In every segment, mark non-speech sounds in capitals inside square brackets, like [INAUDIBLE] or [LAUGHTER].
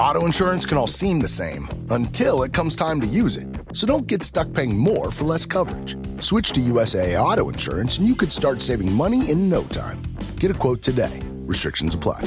Auto insurance can all seem the same until it comes time to use it. So don't get stuck paying more for less coverage. Switch to USAA Auto Insurance and you could start saving money in no time. Get a quote today. Restrictions apply.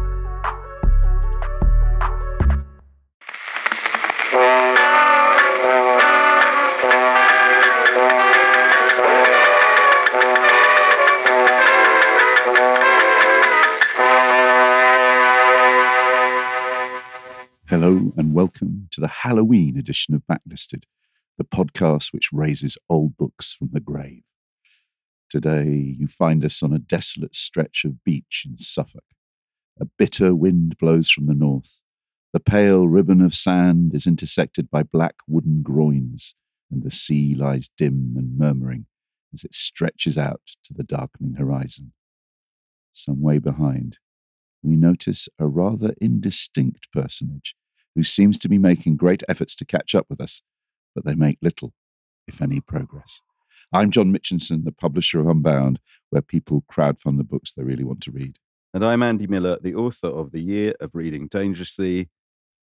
Hello and welcome to the Halloween edition of Backlisted, the podcast which raises old books from the grave. Today, you find us on a desolate stretch of beach in Suffolk. A bitter wind blows from the north. The pale ribbon of sand is intersected by black wooden groins, and the sea lies dim and murmuring as it stretches out to the darkening horizon. Some way behind, we notice a rather indistinct personage who seems to be making great efforts to catch up with us, but they make little, if any, progress. I'm John Mitchinson, the publisher of Unbound, where people crowdfund the books they really want to read. And I'm Andy Miller, the author of The Year of Reading Dangerously.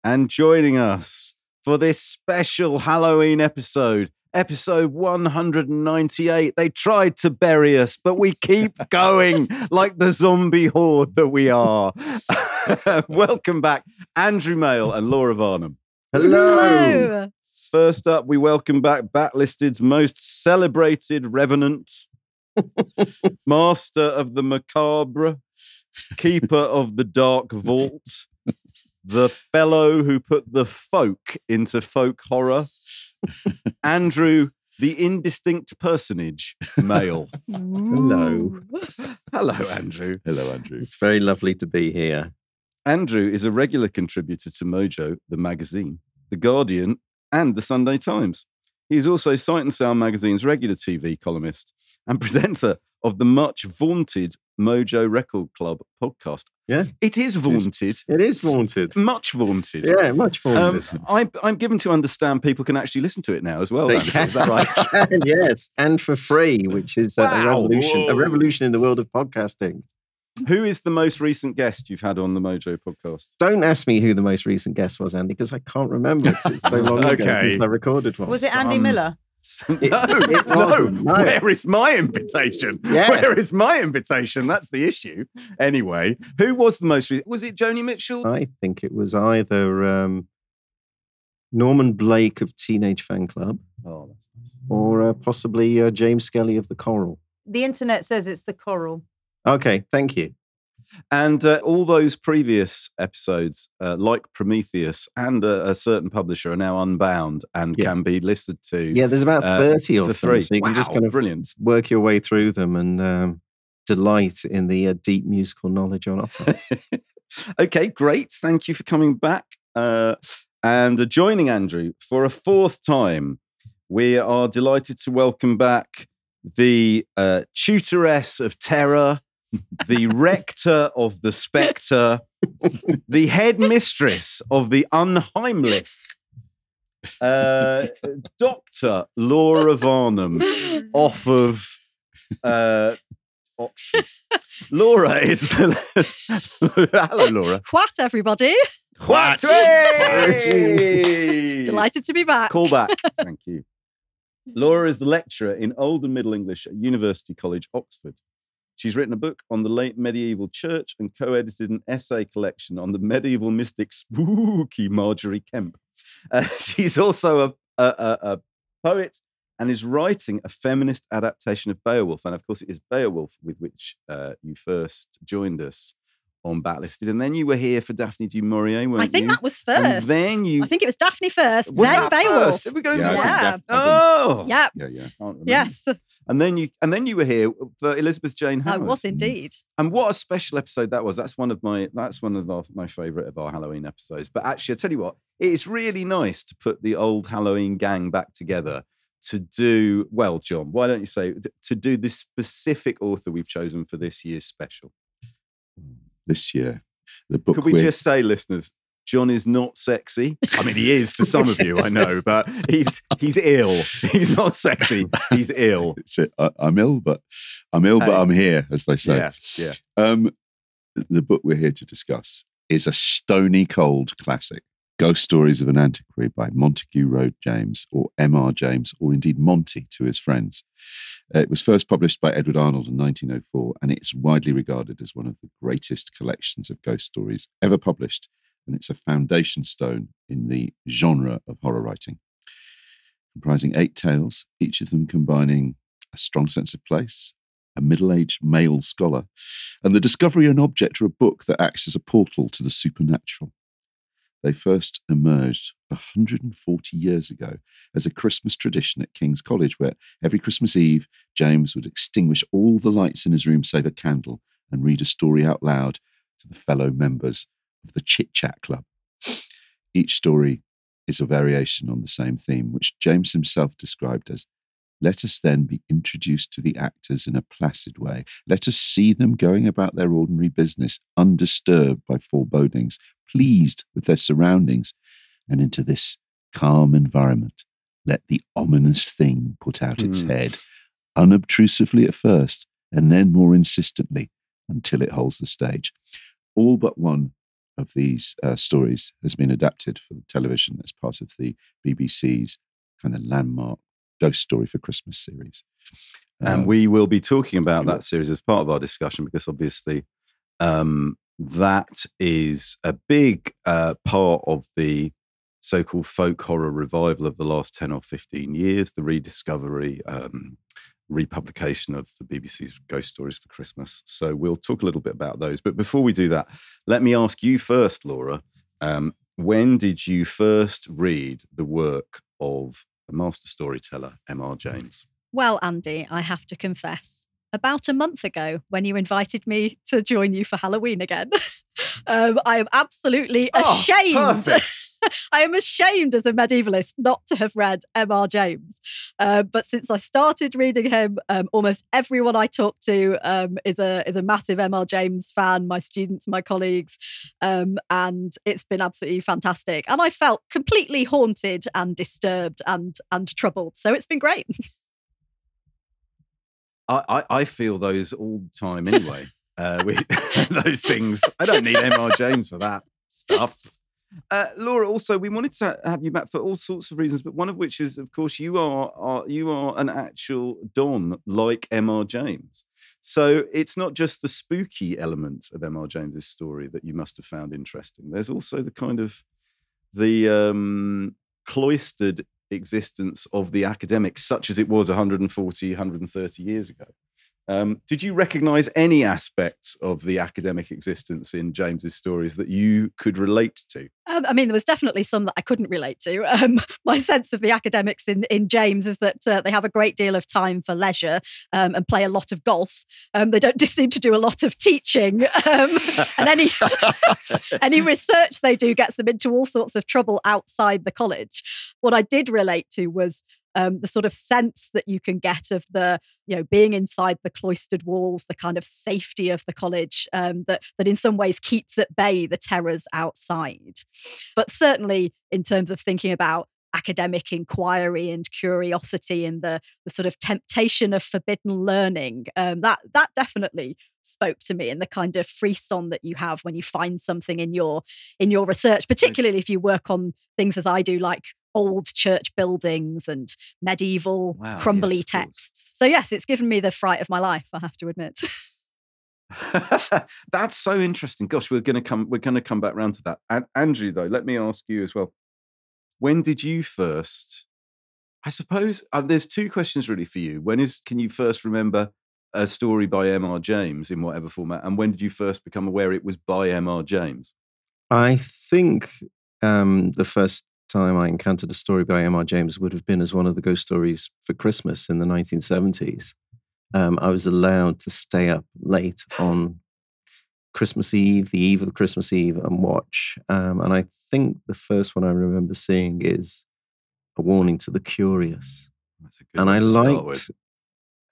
And joining us for this special Halloween episode, episode 198. They tried to bury us, but we keep [LAUGHS] going like the zombie horde that we are. [LAUGHS] [LAUGHS] Welcome back, Andrew Male and Laura Varnam. Hello. First up, we welcome back Backlisted's most celebrated revenant, [LAUGHS] master of the macabre, keeper of the dark vault, the fellow who put the folk into folk horror, Andrew, the indistinct personage, male. [LAUGHS] Hello. Hello, Andrew. Hello, Andrew. It's very lovely to be here. Andrew is a regular contributor to Mojo, the magazine, The Guardian, and The Sunday Times. He is also Sight and Sound magazine's regular TV columnist and [LAUGHS] presenter of the much vaunted Mojo Record Club podcast. Yeah. It is vaunted. It is vaunted. Much vaunted. Yeah, much vaunted. Um, I, I'm given to understand people can actually listen to it now as well. They Andrew. Is that right? [LAUGHS] yes, and for free, which is uh, a revolution. Whoa. A revolution in the world of podcasting. Who is the most recent guest you've had on the Mojo podcast? Don't ask me who the most recent guest was, Andy, because I can't remember. It's so long ago Okay. since I recorded one. Was it Andy Some- Miller? [LAUGHS] It- no, it no. no. Where is my invitation? Yeah. Where is my invitation? That's the issue. Anyway, who was the most recent? Was it Joni Mitchell? I think it was either um, Norman Blake of Teenage Fanclub Oh, that's nice. or uh, possibly uh, James Skelly of The Coral. The internet says it's the coral. Okay, thank you. And uh, all those previous episodes, uh, like Prometheus and a, a certain publisher, are now unbound and Yeah. can be listed to Yeah, there's about uh, 30 of for them. free. So you can just kind of brilliant. work your way through them and um, delight in the uh, deep musical knowledge on offer. [LAUGHS] okay, great. Thank you for coming back. Uh, and uh, joining Andrew for a fourth time, we are delighted to welcome back the uh, tutoress of terror, the rector of the spectre, the headmistress of the unheimlich, uh, Dr. Laura Varnam, off of uh, Oxford. Laura is the. [LAUGHS] Hello, Laura. What, everybody? What? Hey! Delighted to be back. Call back. [LAUGHS] Thank you. Laura is the lecturer in Old and Middle English at University College, Oxford. She's written a book on the late medieval church and co edited an essay collection on the medieval mystic spooky Margery Kempe. Uh, [LAUGHS] she's also a, a, a, poet and is writing a feminist adaptation of Beowulf. And of course, it is Beowulf with which uh, you first joined us on Backlisted. And then you were here for Daphne du Maurier, weren't I think you? that was And first. then you. I think it was Daphne first, was then that Beowulf. first? Did we go Yeah, Yeah. that- Oh, Yeah. yeah, yeah. Yes, And then you and then you were here for Elizabeth Jane I Howard. was indeed. And what a special episode that was. That's one of my that's one of our, my favourite of our Halloween episodes. But actually, I tell you what, it's really nice to put the old Halloween gang back together to do well, John. Why don't you say to do the specific author we've chosen for this year's special? Hmm. This year, the book Could we we're- just say, listeners, John is not sexy. I mean, he is to some of you, I know, but he's he's ill. He's not sexy. He's ill. [LAUGHS] It's it. I, I'm ill, but I'm ill, but I'm here, as they say. Yeah, yeah. Um, the book we're here to discuss is a stony cold classic. Ghost Stories of an Antiquary by Montague Rhodes James, or M.R. James, or indeed Monty to his friends. Uh, it was first published by Edward Arnold in 1904, and it's widely regarded as one of the greatest collections of ghost stories ever published. And it's a foundation stone in the genre of horror writing. Comprising eight tales, each of them combining a strong sense of place, a middle aged male scholar, and the discovery of an object or a book that acts as a portal to the supernatural. They first emerged 140 years ago as a Christmas tradition at King's College, where every Christmas Eve, James would extinguish all the lights in his room save a candle and read a story out loud to the fellow members of the Chit Chat Club. Each story is a variation on the same theme, which James himself described as let us then be introduced to the actors in a placid way. Let us see them going about their ordinary business, undisturbed by forebodings, pleased with their surroundings, and into this calm environment. Let the ominous thing put out its Hmm. head, unobtrusively at first, and then more insistently until it holds the stage. All but one of these uh, stories has been adapted for television as part of the BBC's kind of landmark Ghost Story for Christmas series. And Um, we will be talking about that series as part of our discussion because obviously um, that is a big uh, part of the so called folk horror revival of the last 10 or 15 years, the rediscovery, um, republication of the BBC's Ghost Stories for Christmas. So we'll talk a little bit about those. But before we do that, let me ask you first, Laura. Um, when did you first read the work of a master storyteller, M.R. James? Well, Andy, I have to confess, about a month ago when you invited me to join you for Halloween again, [LAUGHS] um, I am absolutely Oh, ashamed. [LAUGHS] I am ashamed as a medievalist not to have read M.R. James. Uh, but since I started reading him, um, almost everyone I talk to um, is a is a massive M.R. James fan. My students, my colleagues, um, and it's been absolutely fantastic. And I felt completely haunted and disturbed and and troubled. So it's been great. [LAUGHS] I, I, feel those all the time anyway. uh, we, [LAUGHS] those things. I don't need M.R. James for that stuff. Uh, Laura, also, we wanted to have you back for all sorts of reasons, but one of which is, of course, you are, are you are an actual Don like M.R. James. So it's not just the spooky element of M.R. James's story that you must have found interesting. There's also the kind of the um, cloistered existence of the academic, such as it was 140, 130 years ago. Um, did you recognize any aspects of the academic existence in James's stories that you could relate to? Um, I mean, there was definitely some that I couldn't relate to. [LAUGHS] Um, my sense of the academics in, in James is that uh, they have a great deal of time for leisure um, and play a lot of golf. Um, they don't [LAUGHS] seem to do a lot of teaching, [LAUGHS] um, and any any research they do gets them into all sorts of trouble outside the college. What I did relate to was um, the sort of sense that you can get of the, you know, being inside the cloistered walls, the kind of safety of the college um, that that in some ways keeps at bay the terrors outside. But certainly, in terms of thinking about academic inquiry and curiosity and the the sort of temptation of forbidden learning, um, that that definitely spoke to me and the kind of frisson that you have when you find something in your in your research particularly if you work on things as i do like old church buildings and medieval Wow, crumbly yes, texts so yes it's given me the fright of my life i have to admit [LAUGHS] That's so interesting. Gosh, we're going to come. We're going to come back round to that. And Andrew, though, let me ask you as well. When did you first? I suppose uh, there's two questions really for you. When is can you first remember a story by M.R. James in whatever format, and when did you first become aware it was by M.R. James? I think um, the first time I encountered a story by M.R. James would have been as one of the ghost stories for Christmas in the 1970s. Um, I was allowed to stay up late on Christmas Eve, the eve of Christmas Eve, and watch. Um, and I think the first one I remember seeing is A Warning to the Curious. That's a good and I liked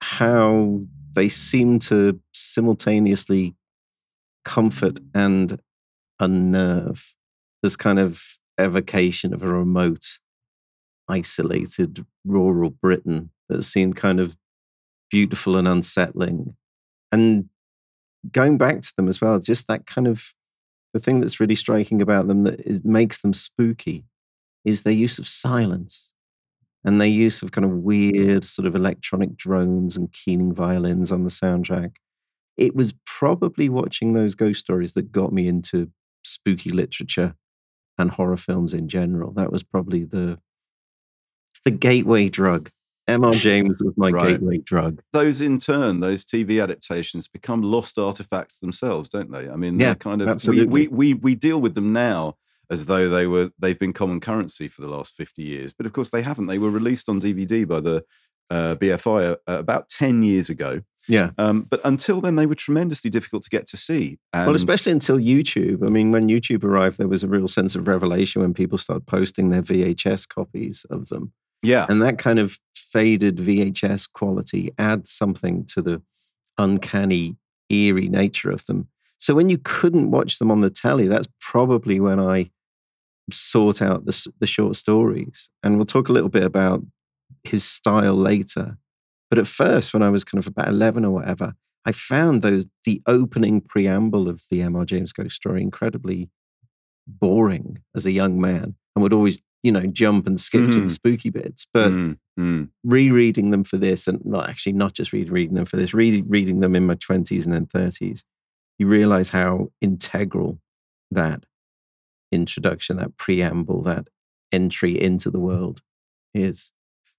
how they seem to simultaneously comfort and unnerve. This kind of evocation of a remote, isolated rural Britain that seemed kind of beautiful and unsettling. And going back to them as well, just that kind of the thing that's really striking about them that is, makes them spooky is their use of silence and their use of kind of weird sort of electronic drones and keening violins on the soundtrack. It was probably watching those ghost stories that got me into spooky literature and horror films in general. That was probably the the gateway drug. M.R. James was my Right. gateway drug. Those in turn, those TV adaptations become lost artifacts themselves, don't they? I mean, Yeah, they're kind of we, absolutely. we we we deal with them now as though they were they've been common currency for the last fifty years, but of course they haven't. They were released on DVD by the uh, BFI uh, about ten years ago. Yeah. Um, but until then, they were tremendously difficult to get to see. And well, especially until YouTube. I mean, when YouTube arrived, there was a real sense of revelation when people started posting their VHS copies of them. yeah, And that kind of faded VHS quality adds something to the uncanny, eerie nature of them. So when you couldn't watch them on the telly, that's probably when I sought out the, the short stories. And we'll talk a little bit about his style later. But at first, when I was kind of about 11 or whatever, I found those the opening preamble of the M.R. James Ghost story incredibly boring as a young man and would always, you know, jump and skip to Mhm. the spooky bits. But Mm, mm. rereading them for this, and not actually not just rereading them for this, reading reading them in my twenties and then thirties, you realize how integral that introduction, that preamble, that entry into the world is.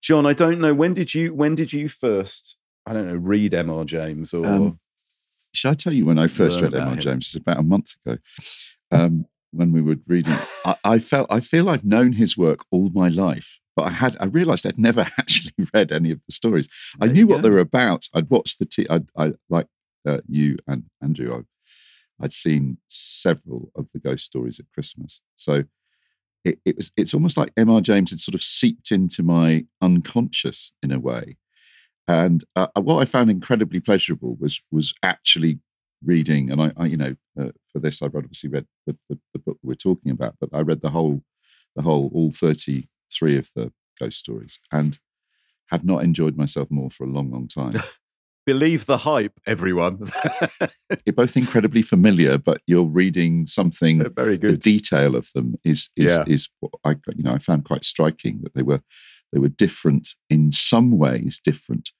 John, I don't know when did you when did you first I don't know read M.R. James or Um, Shall I tell you when I first read M.R. James? It's about a month ago. Um, when we were reading, I, I felt I feel I've known his work all my life, but I had I realised I'd never [LAUGHS] actually read any of the stories. I knew what they were about. I'd watched the t- I I like uh, you and Andrew. I, I'd seen several of the ghost stories at Christmas, so it, it was it's almost like M.R. James had sort of seeped into my unconscious in a way. And uh, what I found incredibly pleasurable was was actually reading, and I, I you know, uh, for this I've obviously read the, the, the book we're talking about, but I read the whole, the whole, all thirty three of the ghost stories, and have not enjoyed myself more for a long, long time. [LAUGHS] believe the hype, everyone. [LAUGHS] You're both incredibly familiar, but you're reading something. Very The good. detail of them is is Yeah. is what I you know I found quite striking that they were they were different in some ways, different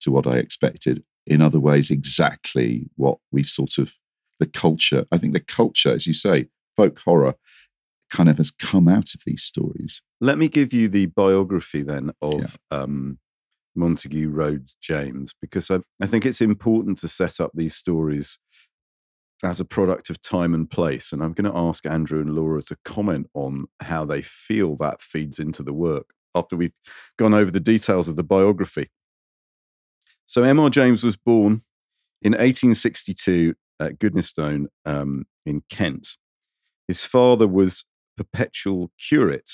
to what I expected. In other ways, exactly what we've sort of the culture. I think the culture, as you say, folk horror, kind of has come out of these stories. Let me give you the biography then of um, Montague Rhodes James, because I, I think it's important to set up these stories as a product of time and place. And I'm going to ask Andrew and Laura to comment on how they feel that feeds into the work after we've gone over the details of the biography. So, M.R. James was born in 1862 at Goodnestone um, in Kent. His father was perpetual curate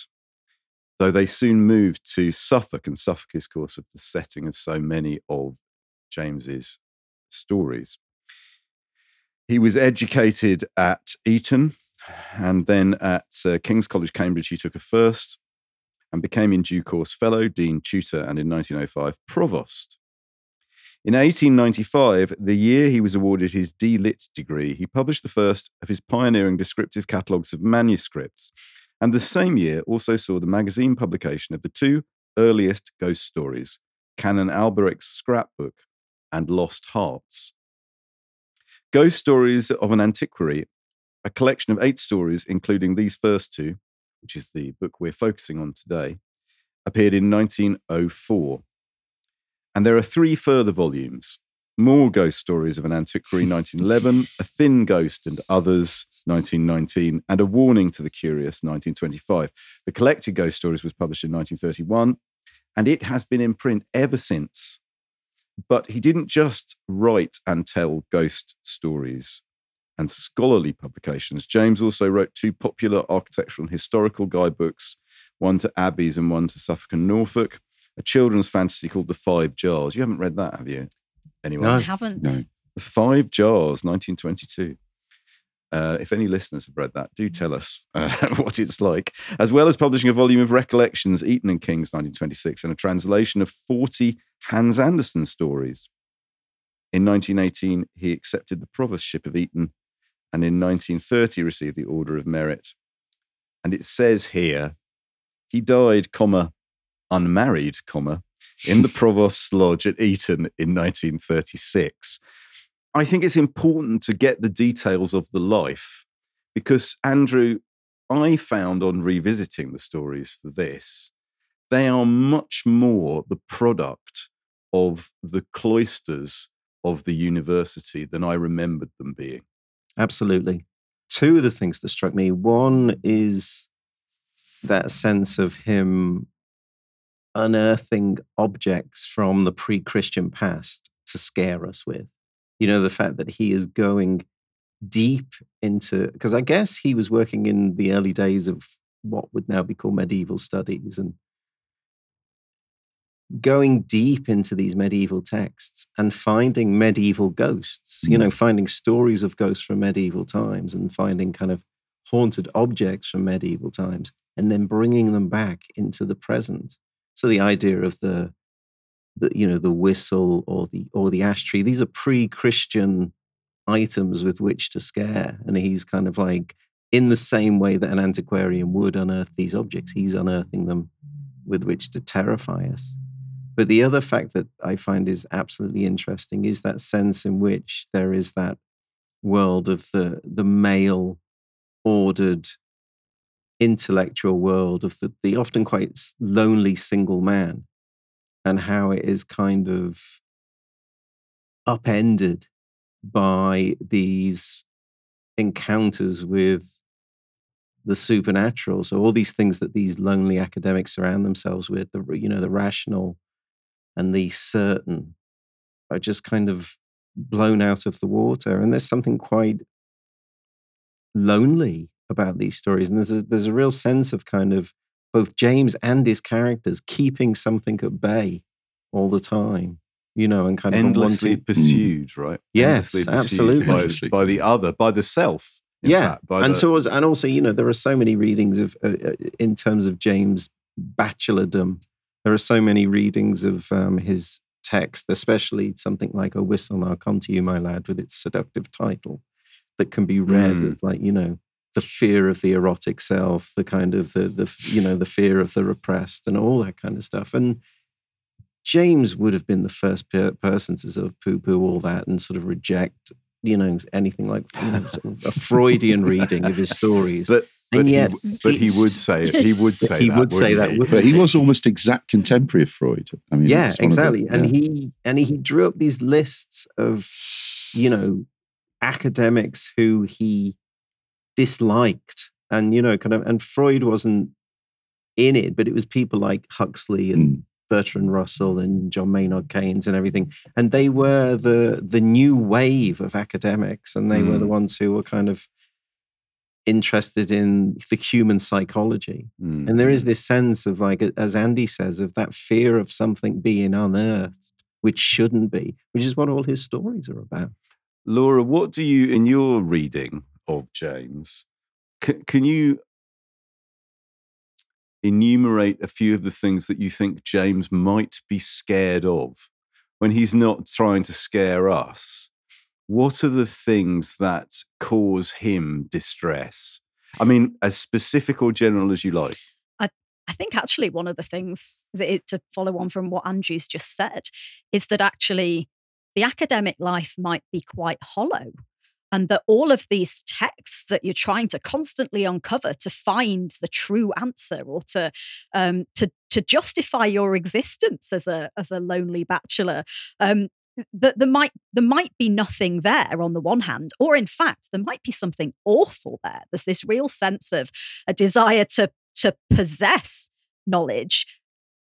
though they soon moved to Suffolk, and Suffolk is, of course, of the setting of so many of James's stories. He was educated at Eton and then at uh, King's College, Cambridge. He took a first and became, in due course, fellow, dean, tutor, and in 1905, provost. In 1895, the year he was awarded his D.Lit degree, he published the first of his pioneering descriptive catalogues of manuscripts and the same year also saw the magazine publication of the two earliest ghost stories, Canon Alberich's Scrapbook and Lost Hearts. Ghost Stories of an Antiquary, a collection of eight stories, including these first two, which is the book we're focusing on today, appeared in 1904. And there are three further volumes More Ghost Stories of an Antiquary, 1911, A Thin Ghost and Others, 1919, and A Warning to the Curious, 1925. The collected Ghost Stories was published in 1931, and it has been in print ever since. But he didn't just write and tell ghost stories and scholarly publications. James also wrote two popular architectural and historical guidebooks, one to abbeys and one to Suffolk and Norfolk, a children's fantasy called The Five Jars. You haven't read that, have you? Anyone? I No. haven't. No. The Five Jars, 1922. Uh, if any listeners have read that, do tell us uh, [LAUGHS] what it's like. As well as publishing a volume of recollections, Eton and Kings, 1926, and a translation of 40 Hans Andersen stories. In 1918, he accepted the provostship of Eton, and in 1930 received the Order of Merit. And it says here, he died, comma, unmarried, comma, in the [LAUGHS] Provost's Lodge at Eton in 1936. I think it's important to get the details of the life because, Andrew, I found on revisiting the stories for this, they are much more the product of the cloisters of the university than I remembered them being. Absolutely. Two of the things that struck me one is that sense of him unearthing objects from the pre Christian past to scare us with. You know, the fact that he is going deep into, because I guess he was working in the early days of what would now be called medieval studies and going deep into these medieval texts and finding medieval ghosts, you mm-hmm. know, finding stories of ghosts from medieval times and finding kind of haunted objects from medieval times and then bringing them back into the present. So the idea of the, the you know, the whistle or the or the ash tree, these are pre-Christian items with which to scare. And he's kind of like in the same way that an antiquarian would unearth these objects, he's unearthing them with which to terrify us. But the other fact that I find is absolutely interesting is that sense in which there is that world of the the male ordered intellectual world of the, the often quite lonely single man and how it is kind of upended by these encounters with the supernatural so all these things that these lonely academics surround themselves with the you know the rational and the certain are just kind of blown out of the water. And there's something quite lonely about these stories. And there's a, there's a real sense of kind of both James and his characters keeping something at bay all the time, you know, and kind of Endlessly wanting. pursued, right? Yes, pursued absolutely. By, by the other, by the self. in yeah, fact, by and the- so was, and also, you know, there are so many readings of, uh, uh, in terms of James' bachelordom. There are so many readings of um, his text, especially something like "A Whistle Now Come to You, My Lad," with its seductive title, that can be read Mm. as like you know the fear of the erotic self, the kind of the the you know the fear of the repressed, and all that kind of stuff. And James would have been the first per- person to sort of poo-poo all that and sort of reject, you know, anything like you know, sort of a [LAUGHS] Freudian reading of his stories. But, but, and yet, he, but he would say it. He would [LAUGHS] say He that. would say wouldn't that, he? wouldn't But he was almost exact contemporary of Freud. I mean, yeah, that's one of the- exactly. and he and he drew up these lists of, you know, academics who he disliked, and you know, kind of, and Freud wasn't in it, but it was people like Huxley and Mm. Bertrand Russell and John Maynard Keynes and everything, and they were the the new wave of academics, and they were the Mm. ones who were kind of interested in the human psychology. Mm. And there is this sense of, like, as Andy says, of that fear of something being unearthed, which shouldn't be, which is what all his stories are about. Laura, what do you, in your reading of James, can, can you enumerate a few of the things that you think James might be scared of when he's not trying to scare us? What are the things that cause him distress? I mean, as specific or general as you like. I think actually one of the things to follow on from what Andrew's just said is that actually the academic life might be quite hollow. And that all of these texts that you're trying to constantly uncover to find the true answer or to um, to to justify your existence as a as a lonely bachelor um, that there might there might be nothing there on the one hand or in fact there might be something awful there. There's this real sense of a desire to to possess knowledge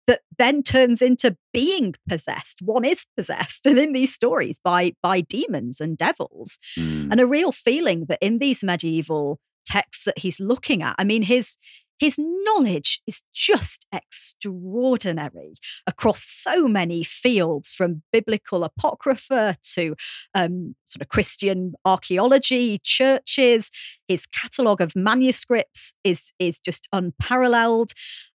that then turns into being possessed one is possessed and [LAUGHS] in these stories by by demons and devils Mm. and a real feeling that in these medieval texts that he's looking at i mean his his knowledge is just extraordinary across so many fields from biblical apocrypha to um, sort of christian archaeology churches his catalogue of manuscripts is is just unparalleled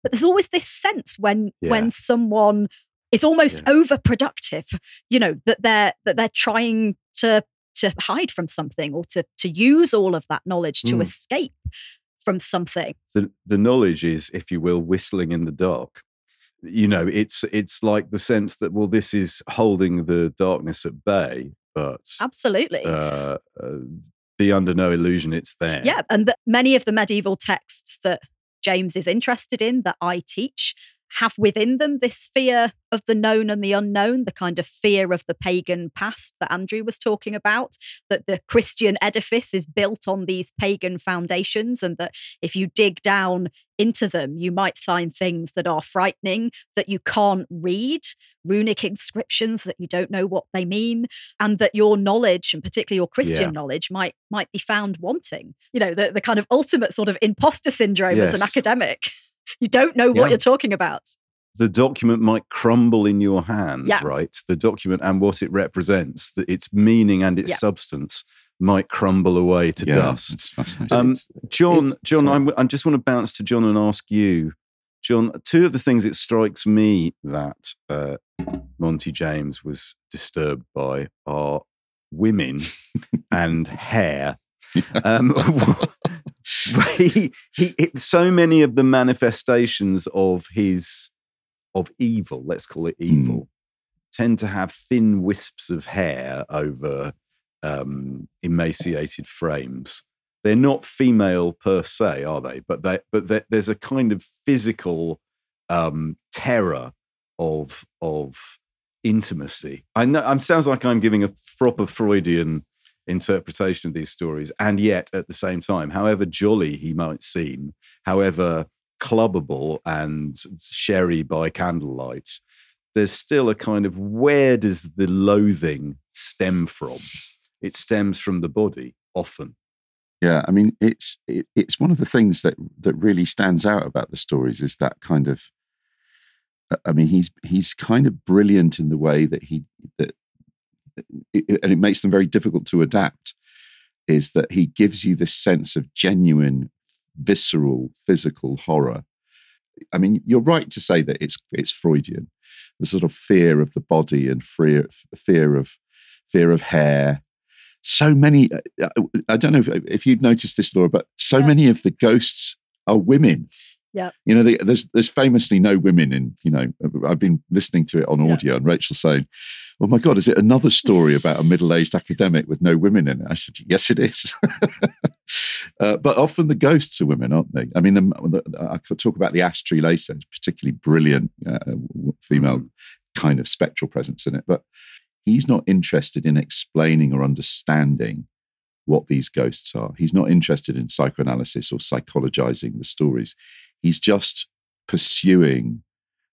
but there's always this sense when Yeah. when someone is almost Yeah. overproductive you know that they're that they're trying to to hide from something or to to use all of that knowledge to Mm. escape from something the the knowledge is, if you will, whistling in the dark. You know, it's it's like the sense that well, this is holding the darkness at bay, but absolutely uh, uh, be under no illusion it's there. yeah and that many of the medieval texts that james is interested in that i teach have within them this fear of the known and the unknown, the kind of fear of the pagan past that Andrew was talking about, that the Christian edifice is built on these pagan foundations, and that if you dig down into them, you might find things that are frightening, that you can't read, runic inscriptions that you don't know what they mean, and that your knowledge, and particularly your Christian Yeah. knowledge, might might be found wanting. You know, the, the kind of ultimate sort of imposter syndrome as an academic. You don't know what you're talking about. the document might crumble in your hand, Yeah. right? The document and what it represents, the, its meaning and its Yeah. substance might crumble away to yeah, dust. It's fascinating. Um, John, It's- John. I'm, I just want to bounce to John and ask you, John. Two of the things it strikes me that uh, Monty James was disturbed by are women [LAUGHS] and hair. Um, [LAUGHS] [LAUGHS] [LAUGHS] he, he, it, so many of the manifestations of his of evil, let's call it evil, tend to have thin wisps of hair over um, emaciated frames. They're not female per se, are they? But they, but there- there's a kind of physical um, terror of of intimacy. I know. It sounds like I'm giving a proper Freudian interpretation of these stories, and yet at the same time, however jolly he might seem, however clubbable and sherry by candlelight, there's still a kind of where does the loathing stem from? It stems from the body often. Yeah, I mean, it's it, it's one of the things that that really stands out about the stories is that kind of. I mean, he's he's kind of brilliant in the way that he that, it, and it makes them very difficult to adapt. Is that he gives you this sense of genuine, visceral, physical horror. I mean, you're right to say that it's it's Freudian, the sort of fear of the body and fear fear of fear of hair, so many uh, i don't know if, if you'd noticed this laura but so Yes. many of the ghosts are women Yeah. you know there's there's famously no women in you know i've been listening to it on Yeah. audio and rachel saying oh my god is it another story about a middle-aged academic with no women in it i said yes it is [LAUGHS] uh, but often the ghosts are women aren't they i mean the, the, i could talk about the ash tree later particularly brilliant uh, female Mm. kind of spectral presence in it but he's not interested in explaining or understanding what these ghosts are. He's not interested in psychoanalysis or psychologizing the stories. He's just pursuing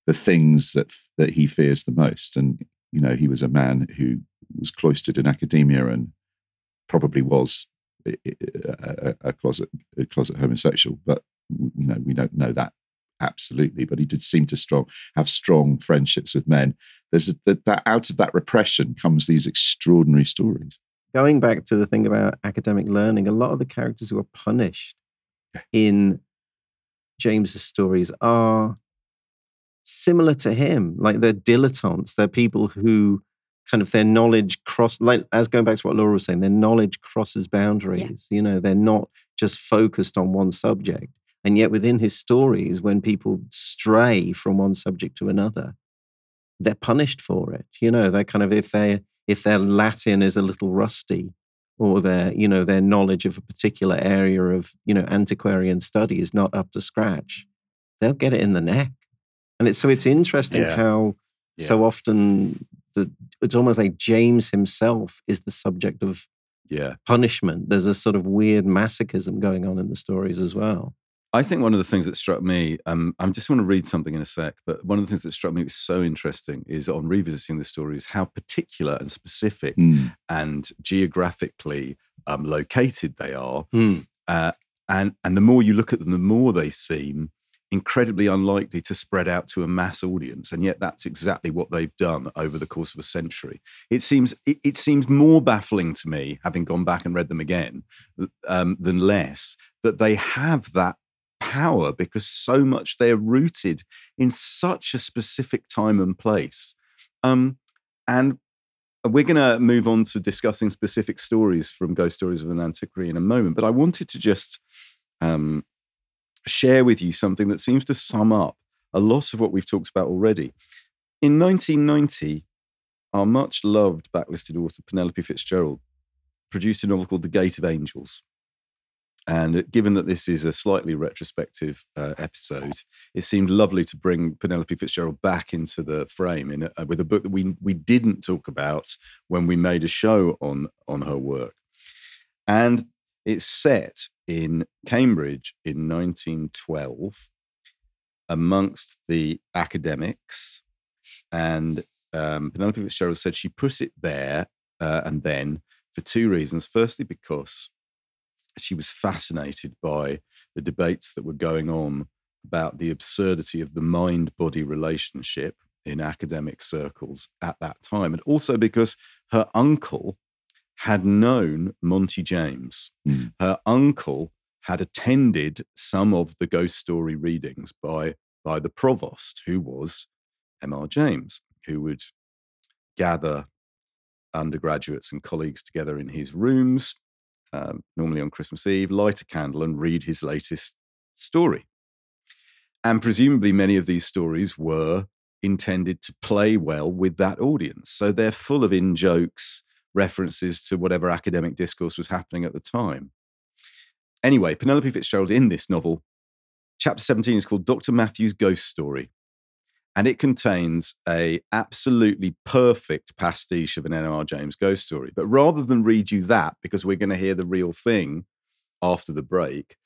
the things that that he fears the most. And you know, he was a man who was cloistered in academia and probably was a, a, a closet a closet homosexual. But you know, we don't know that absolutely. But he did seem to strong have strong friendships with men there's a, that, that out of that repression comes these extraordinary stories. going back to the thing about academic learning, a lot of the characters who are punished in James's stories are similar to him. Like they're dilettantes. They're people who kind of their knowledge cross like as going back to what Laura was saying, their knowledge crosses boundaries. You know, they're not just focused on one subject. And yet within his stories, when people stray from one subject to another, they're punished for it. You know, they're kind of if they if their Latin is a little rusty, or their you know their knowledge of a particular area of you know antiquarian study is not up to scratch they'll get it in the neck and it's so it's interesting Yeah. how Yeah. so often the it's almost like james himself is the subject of Yeah. punishment there's a sort of weird masochism going on in the stories as well I think one of the things that struck me, um, I just want to read something in a sec, but one of the things that struck me was so interesting is on revisiting the story is how particular and specific Mm. and geographically um, located they are. Hmm. Uh, and, and the more you look at them, the more they seem incredibly unlikely to spread out to a mass audience. And yet that's exactly what they've done over the course of a century. It seems, it, it seems more baffling to me, having gone back and read them again, um, than less, that they have that power because so much they're rooted in such a specific time and place. Um, and we're going to move on to discussing specific stories from Ghost Stories of an Antiquary in a moment. But I wanted to just um, share with you something that seems to sum up a lot of what we've talked about already. In 1990, our much loved backlisted author Penelope Fitzgerald produced a novel called The Gate of Angels. And given that this is a slightly retrospective uh, episode, it seemed lovely to bring Penelope Fitzgerald back into the frame in a, with a book that we we didn't talk about when we made a show on on her work. And it's set in Cambridge in 1912 amongst the academics. And um, Penelope Fitzgerald said she put it there uh, and then for two reasons. Firstly, because she was fascinated by the debates that were going on about the absurdity of the mind body relationship in academic circles at that time. And also because her uncle had known Monty James. Mm. Her uncle had attended some of the ghost story readings by, by the provost, who was M.R. James, who would gather undergraduates and colleagues together in his rooms, um, normally on Christmas Eve, light a candle and read his latest story. And presumably, many of these stories were intended to play well with that audience. So they're full of in jokes, references to whatever academic discourse was happening at the time. Anyway, Penelope Fitzgerald in this novel, chapter 17 is called Dr. Matthew's Ghost Story. And it contains a absolutely perfect pastiche of an M.R. James ghost story. But rather than read you that, because we're going to hear the real thing after the break,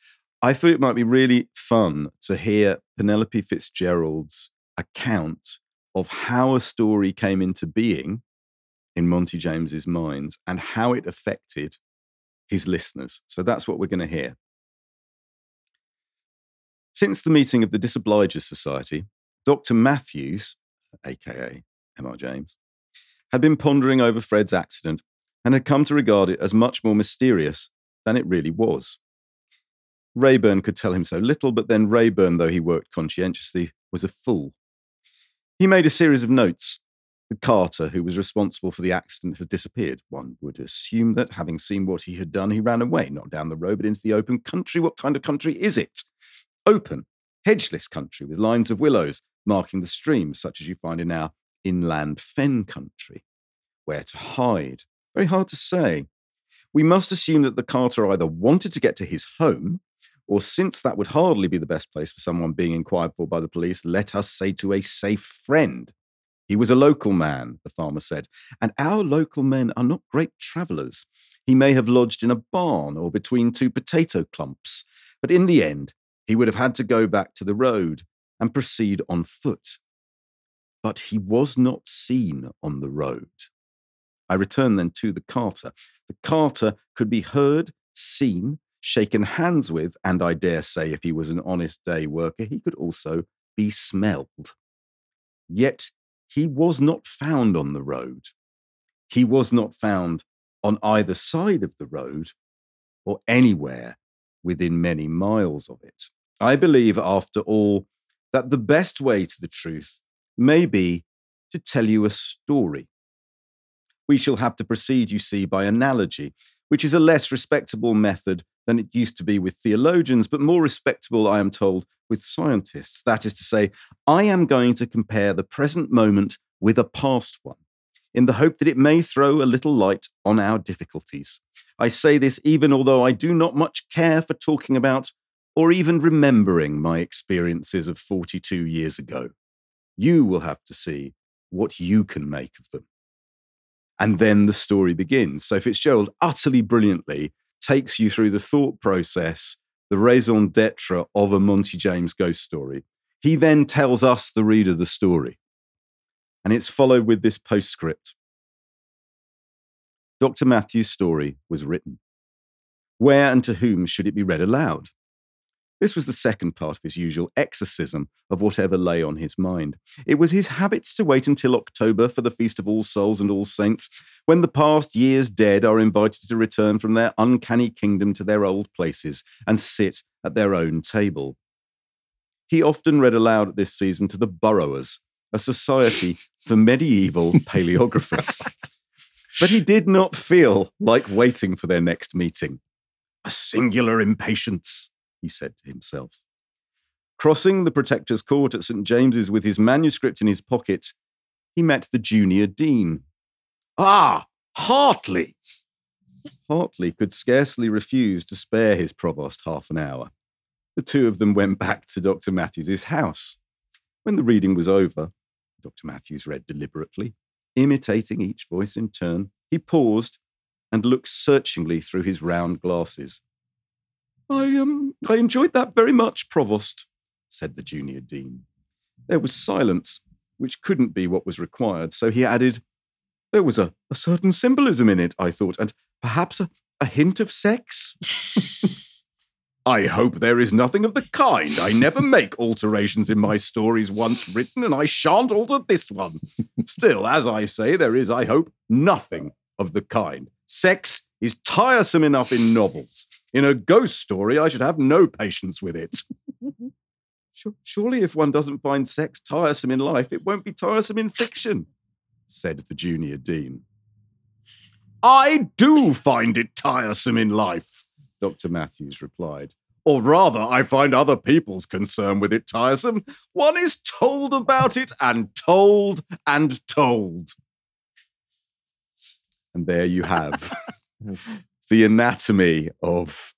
I thought it might be really fun to hear Penelope Fitzgerald's account of how a story came into being in Monty James's mind and how it affected his listeners. So that's what we're going to hear. Since the meeting of the Disobligers Society, Dr. Matthews, aka M.R. James, had been pondering over Fred's accident and had come to regard it as much more mysterious than it really was. Rayburn could tell him so little, but then Rayburn, though he worked conscientiously, was a fool. He made a series of notes. The carter who was responsible for the accident has disappeared. One would assume that, having seen what he had done, he ran away, not down the road, but into the open country. What kind of country is it? Open, hedgeless country with lines of willows marking the streams, such as you find in our inland fen country. Where to hide? Very hard to say. We must assume that the carter either wanted to get to his home, or since that would hardly be the best place for someone being inquired for by the police, let us say to a safe friend. He was a local man, the farmer said, and our local men are not great travellers. He may have lodged in a barn or between two potato clumps, but in the end, he would have had to go back to the road and proceed on foot. But he was not seen on the road. I return then to the carter. The carter could be heard, seen, shaken hands with, and I dare say, if he was an honest day worker, he could also be smelled. Yet he was not found on the road. He was not found on either side of the road or anywhere within many miles of it. I believe, after all, that the best way to the truth may be to tell you a story. We shall have to proceed, you see, by analogy, which is a less respectable method than it used to be with theologians, but more respectable, I am told, with scientists. That is to say, I am going to compare the present moment with a past one. in the hope that it may throw a little light on our difficulties. I say this even although I do not much care for talking about or even remembering my experiences of 42 years ago. You will have to see what you can make of them. And then the story begins. So Fitzgerald utterly brilliantly takes you through the thought process, the raison d'etre of a Monty James ghost story. He then tells us, the reader, the story. And it's followed with this postscript Dr. Matthews' story was written. Where and to whom should it be read aloud? This was the second part of his usual exorcism of whatever lay on his mind. It was his habit to wait until October for the Feast of All Souls and All Saints, when the past year's dead are invited to return from their uncanny kingdom to their old places and sit at their own table. He often read aloud at this season to the Burrowers, a society for medieval [LAUGHS] paleographers. but he did not feel like waiting for their next meeting. A singular impatience he said to himself. Crossing the Protector's Court at St. James's with his manuscript in his pocket, he met the junior dean. Ah, Hartley! Hartley could scarcely refuse to spare his provost half an hour. The two of them went back to Dr. Matthews's house. When the reading was over, Dr. Matthews read deliberately, imitating each voice in turn. He paused and looked searchingly through his round glasses. I um I enjoyed that very much, Provost, said the junior dean. There was silence, which couldn't be what was required, so he added, There was a, a certain symbolism in it, I thought, and perhaps a, a hint of sex. [LAUGHS] I hope there is nothing of the kind. I never make alterations in my stories once written, and I shan't alter this one. Still, as I say, there is, I hope, nothing of the kind. Sex is tiresome enough in novels. In a ghost story, I should have no patience with it. [LAUGHS] Surely, if one doesn't find sex tiresome in life, it won't be tiresome in fiction, said the junior dean. I do find it tiresome in life, Dr. Matthews replied. Or rather, I find other people's concern with it tiresome. One is told about it and told and told. And there you have [LAUGHS] the anatomy of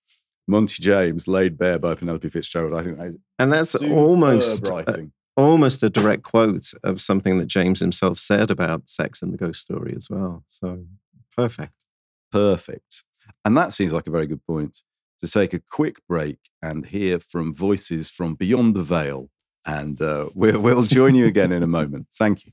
Monty James laid bare by Penelope Fitzgerald. I think that is and that's almost writing. almost a direct quote of something that James himself said about sex in the ghost story as well. So perfect. perfect. And that seems like a very good point to take a quick break and hear from voices from beyond the veil. And uh, we'll, we'll join you again in a moment. Thank you.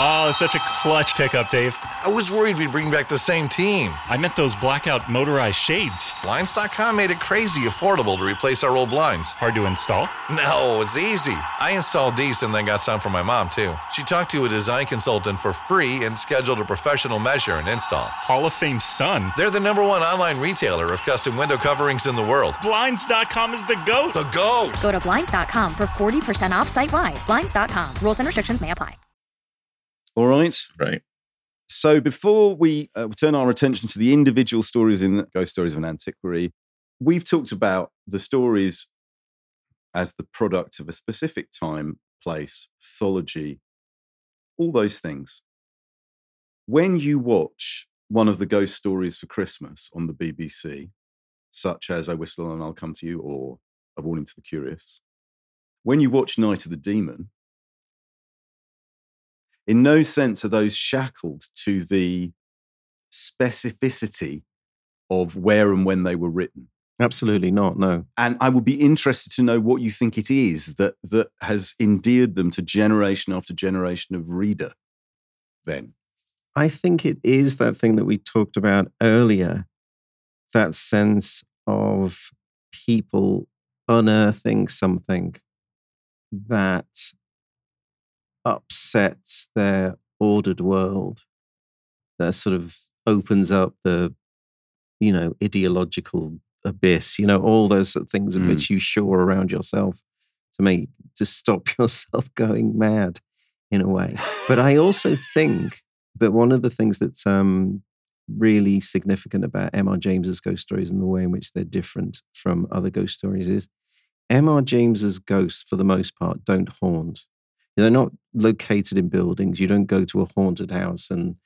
Oh, it's such a clutch pickup, Dave. I was worried we'd bring back the same team. I meant those blackout motorized shades. Blinds.com made it crazy affordable to replace our old blinds. Hard to install? No, it's easy. I installed these and then got some for my mom, too. She talked to a design consultant for free and scheduled a professional measure and install. Hall of Fame son. They're the number one online retailer of custom window coverings in the world. Blinds.com is the GOAT. The GOAT! Go to Blinds.com for 40% off site wide. Blinds.com. Rules and restrictions may apply. All right. Right. So before we uh, turn our attention to the individual stories in Ghost Stories of an Antiquary, we've talked about the stories as the product of a specific time, place, mythology, all those things. When you watch one of the ghost stories for Christmas on the BBC, such as I Whistle and I'll Come to You or A Warning to the Curious, when you watch Night of the Demon, in no sense are those shackled to the specificity of where and when they were written. Absolutely not. No. And I would be interested to know what you think it is that that has endeared them to generation after generation of reader. Then, I think it is that thing that we talked about earlier that sense of people unearthing something that upsets their ordered world, that sort of opens up the, you know, ideological abyss, you know, all those sort of things in Mm. which you shore around yourself to make, to stop [LAUGHS] yourself going mad in a way. But I also think that one of the things that's um, really significant about M.R. James's ghost stories and the way in which they're different from other ghost stories is M.R. James's ghosts, for the most part, don't haunt. They're not located in buildings. You don't go to a haunted house and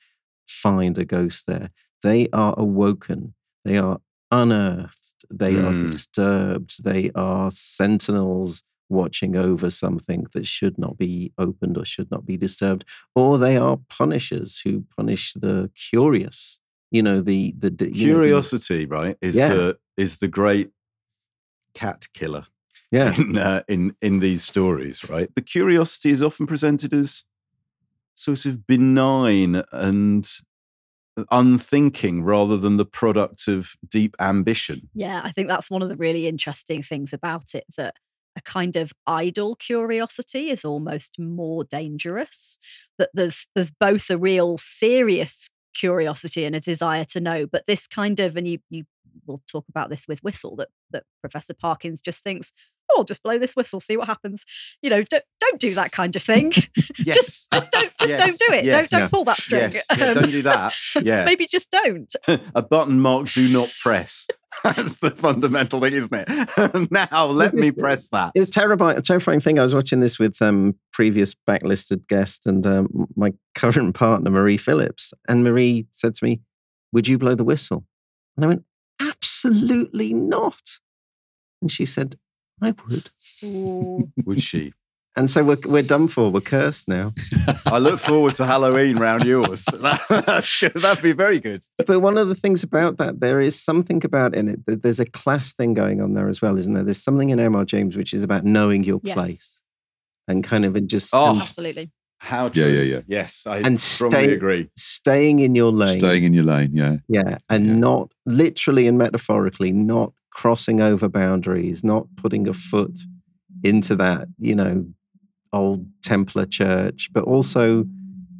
find a ghost there. They are awoken. They are unearthed. They are Mm. disturbed. They are sentinels watching over something that should not be opened or should not be disturbed. Or they are punishers who punish the curious. You know, the the, the you know, the- Curiosity, right, is Yeah. the is the great cat killer. Yeah. In, uh, in in these stories, right? The curiosity is often presented as sort of benign and unthinking rather than the product of deep ambition. Yeah, I think that's one of the really interesting things about it that a kind of idle curiosity is almost more dangerous. That there's there's both a real serious curiosity and a desire to know, but this kind of and you you will talk about this with whistle that that Professor Parkins just thinks, oh, I'll just blow this whistle, see what happens. You know, don't don't do that kind of thing. [LAUGHS] just just don't [LAUGHS] just Yes. don't do it. Yes. Don't don't Yeah. pull that string. Yes. Yeah, don't do that. [LAUGHS] Yeah. Maybe just don't. a button marked "Do not press." That's the fundamental thing, isn't it? now let me press that. It's terrifying. A terrifying thing. I was watching this with um, previous backlisted guest and um, my current partner Marie Phillips, and Marie said to me, "Would you blow the whistle?" And I went, "Absolutely not." And she said, "I would." [LAUGHS] Would she? And so we're we're done for. We're cursed now. I look forward to Halloween round yours. [LAUGHS] That, that'd be very good. But one of the things about that, there is something about in it that there's a class thing going on there as well, isn't there? There's something in M.R. James which is about knowing your Yes. place and kind of and just Oh, and Absolutely. How Yeah, true. yeah, yeah. yeah. Yes, I And strongly stay- agree. staying in your lane. Staying in your lane, yeah. Yeah, and not literally and metaphorically, not crossing over boundaries, not putting a foot into that, you know, old Templar church, but also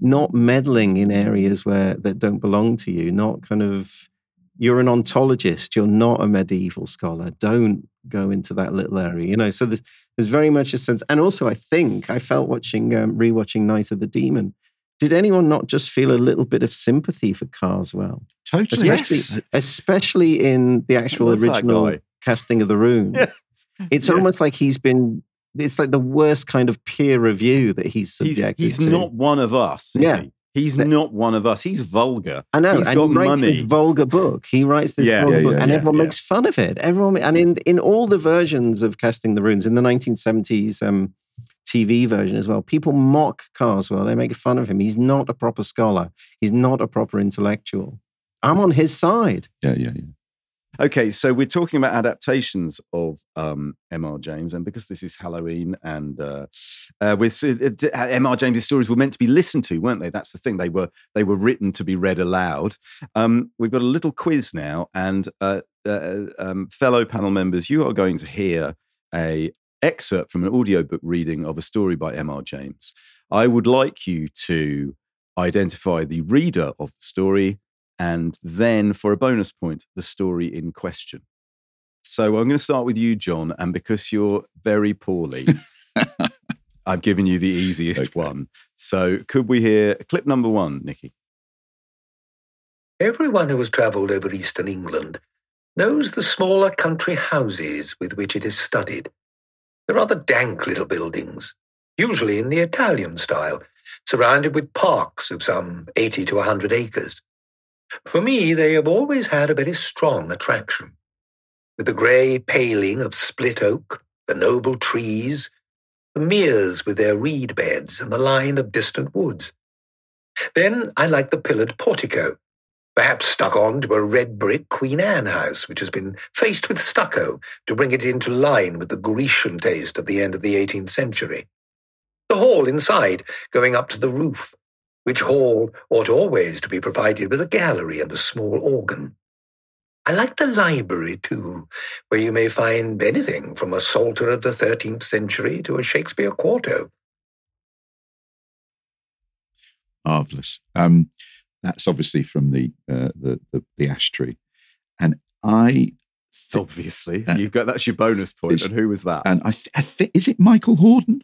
not meddling in areas where that don't belong to you, not kind of you're an ontologist, you're not a medieval scholar. Don't go into that little area, you know. So there's, there's very much a sense, and also I think I felt watching um, rewatching Night of the Demon. Did anyone not just feel a little bit of sympathy for Karswell? Totally. especially, especially in the actual original casting of the rune. [LAUGHS] It's Yeah. almost like he's been. It's like the worst kind of peer review that he's He's, subjected he's to. not one of us. Is Yeah. he? He's That- not one of us. He's vulgar. I know, He's and got he writes money. this vulgar book. He writes this Yeah. vulgar Yeah, book, yeah, and yeah, everyone yeah. makes fun of it. Everyone, and in in all the versions of casting the runes, in the 1970s um, TV version as well, people mock Karswell. They make fun of him. He's not a proper scholar. He's not a proper intellectual. I'm on his side. Yeah, yeah, yeah. Okay, so we're talking about adaptations of um, M.R. James, and because this is Halloween, and uh, uh, uh, uh, M.R. James's stories were meant to be listened to, weren't they? That's the thing; they were they were written to be read aloud. Um, we've got a little quiz now, and uh, uh, um, fellow panel members, you are going to hear a excerpt from an audiobook reading of a story by M.R. James. I would like you to identify the reader of the story and then for a bonus point, the story in question. So I'm going to start with you, John, and because you're very poorly, [LAUGHS] I've given you the easiest Okay. one. So could we hear clip number one, Nikki? Everyone who has travelled over eastern England knows the smaller country houses with which it is studded. They're rather dank little buildings, usually in the Italian style, surrounded with parks of some 80 to 100 acres. For me, they have always had a very strong attraction. With the grey paling of split oak, the noble trees, the meres with their reed beds, and the line of distant woods. Then I like the pillared portico, perhaps stuck on to a red brick Queen Anne house, which has been faced with stucco to bring it into line with the Grecian taste of the end of the 18th century. The hall inside going up to the roof, which hall ought always to be provided with a gallery and a small organ. I like the library, too, where you may find anything from a Psalter of the 13th century to a Shakespeare quarto. Marvelous. Um, that's obviously from the, uh, the the the ash tree, and I Obviously, Uh, you got that's your bonus point. it's- And who was that? and I, th- I think is it Michael Hordern?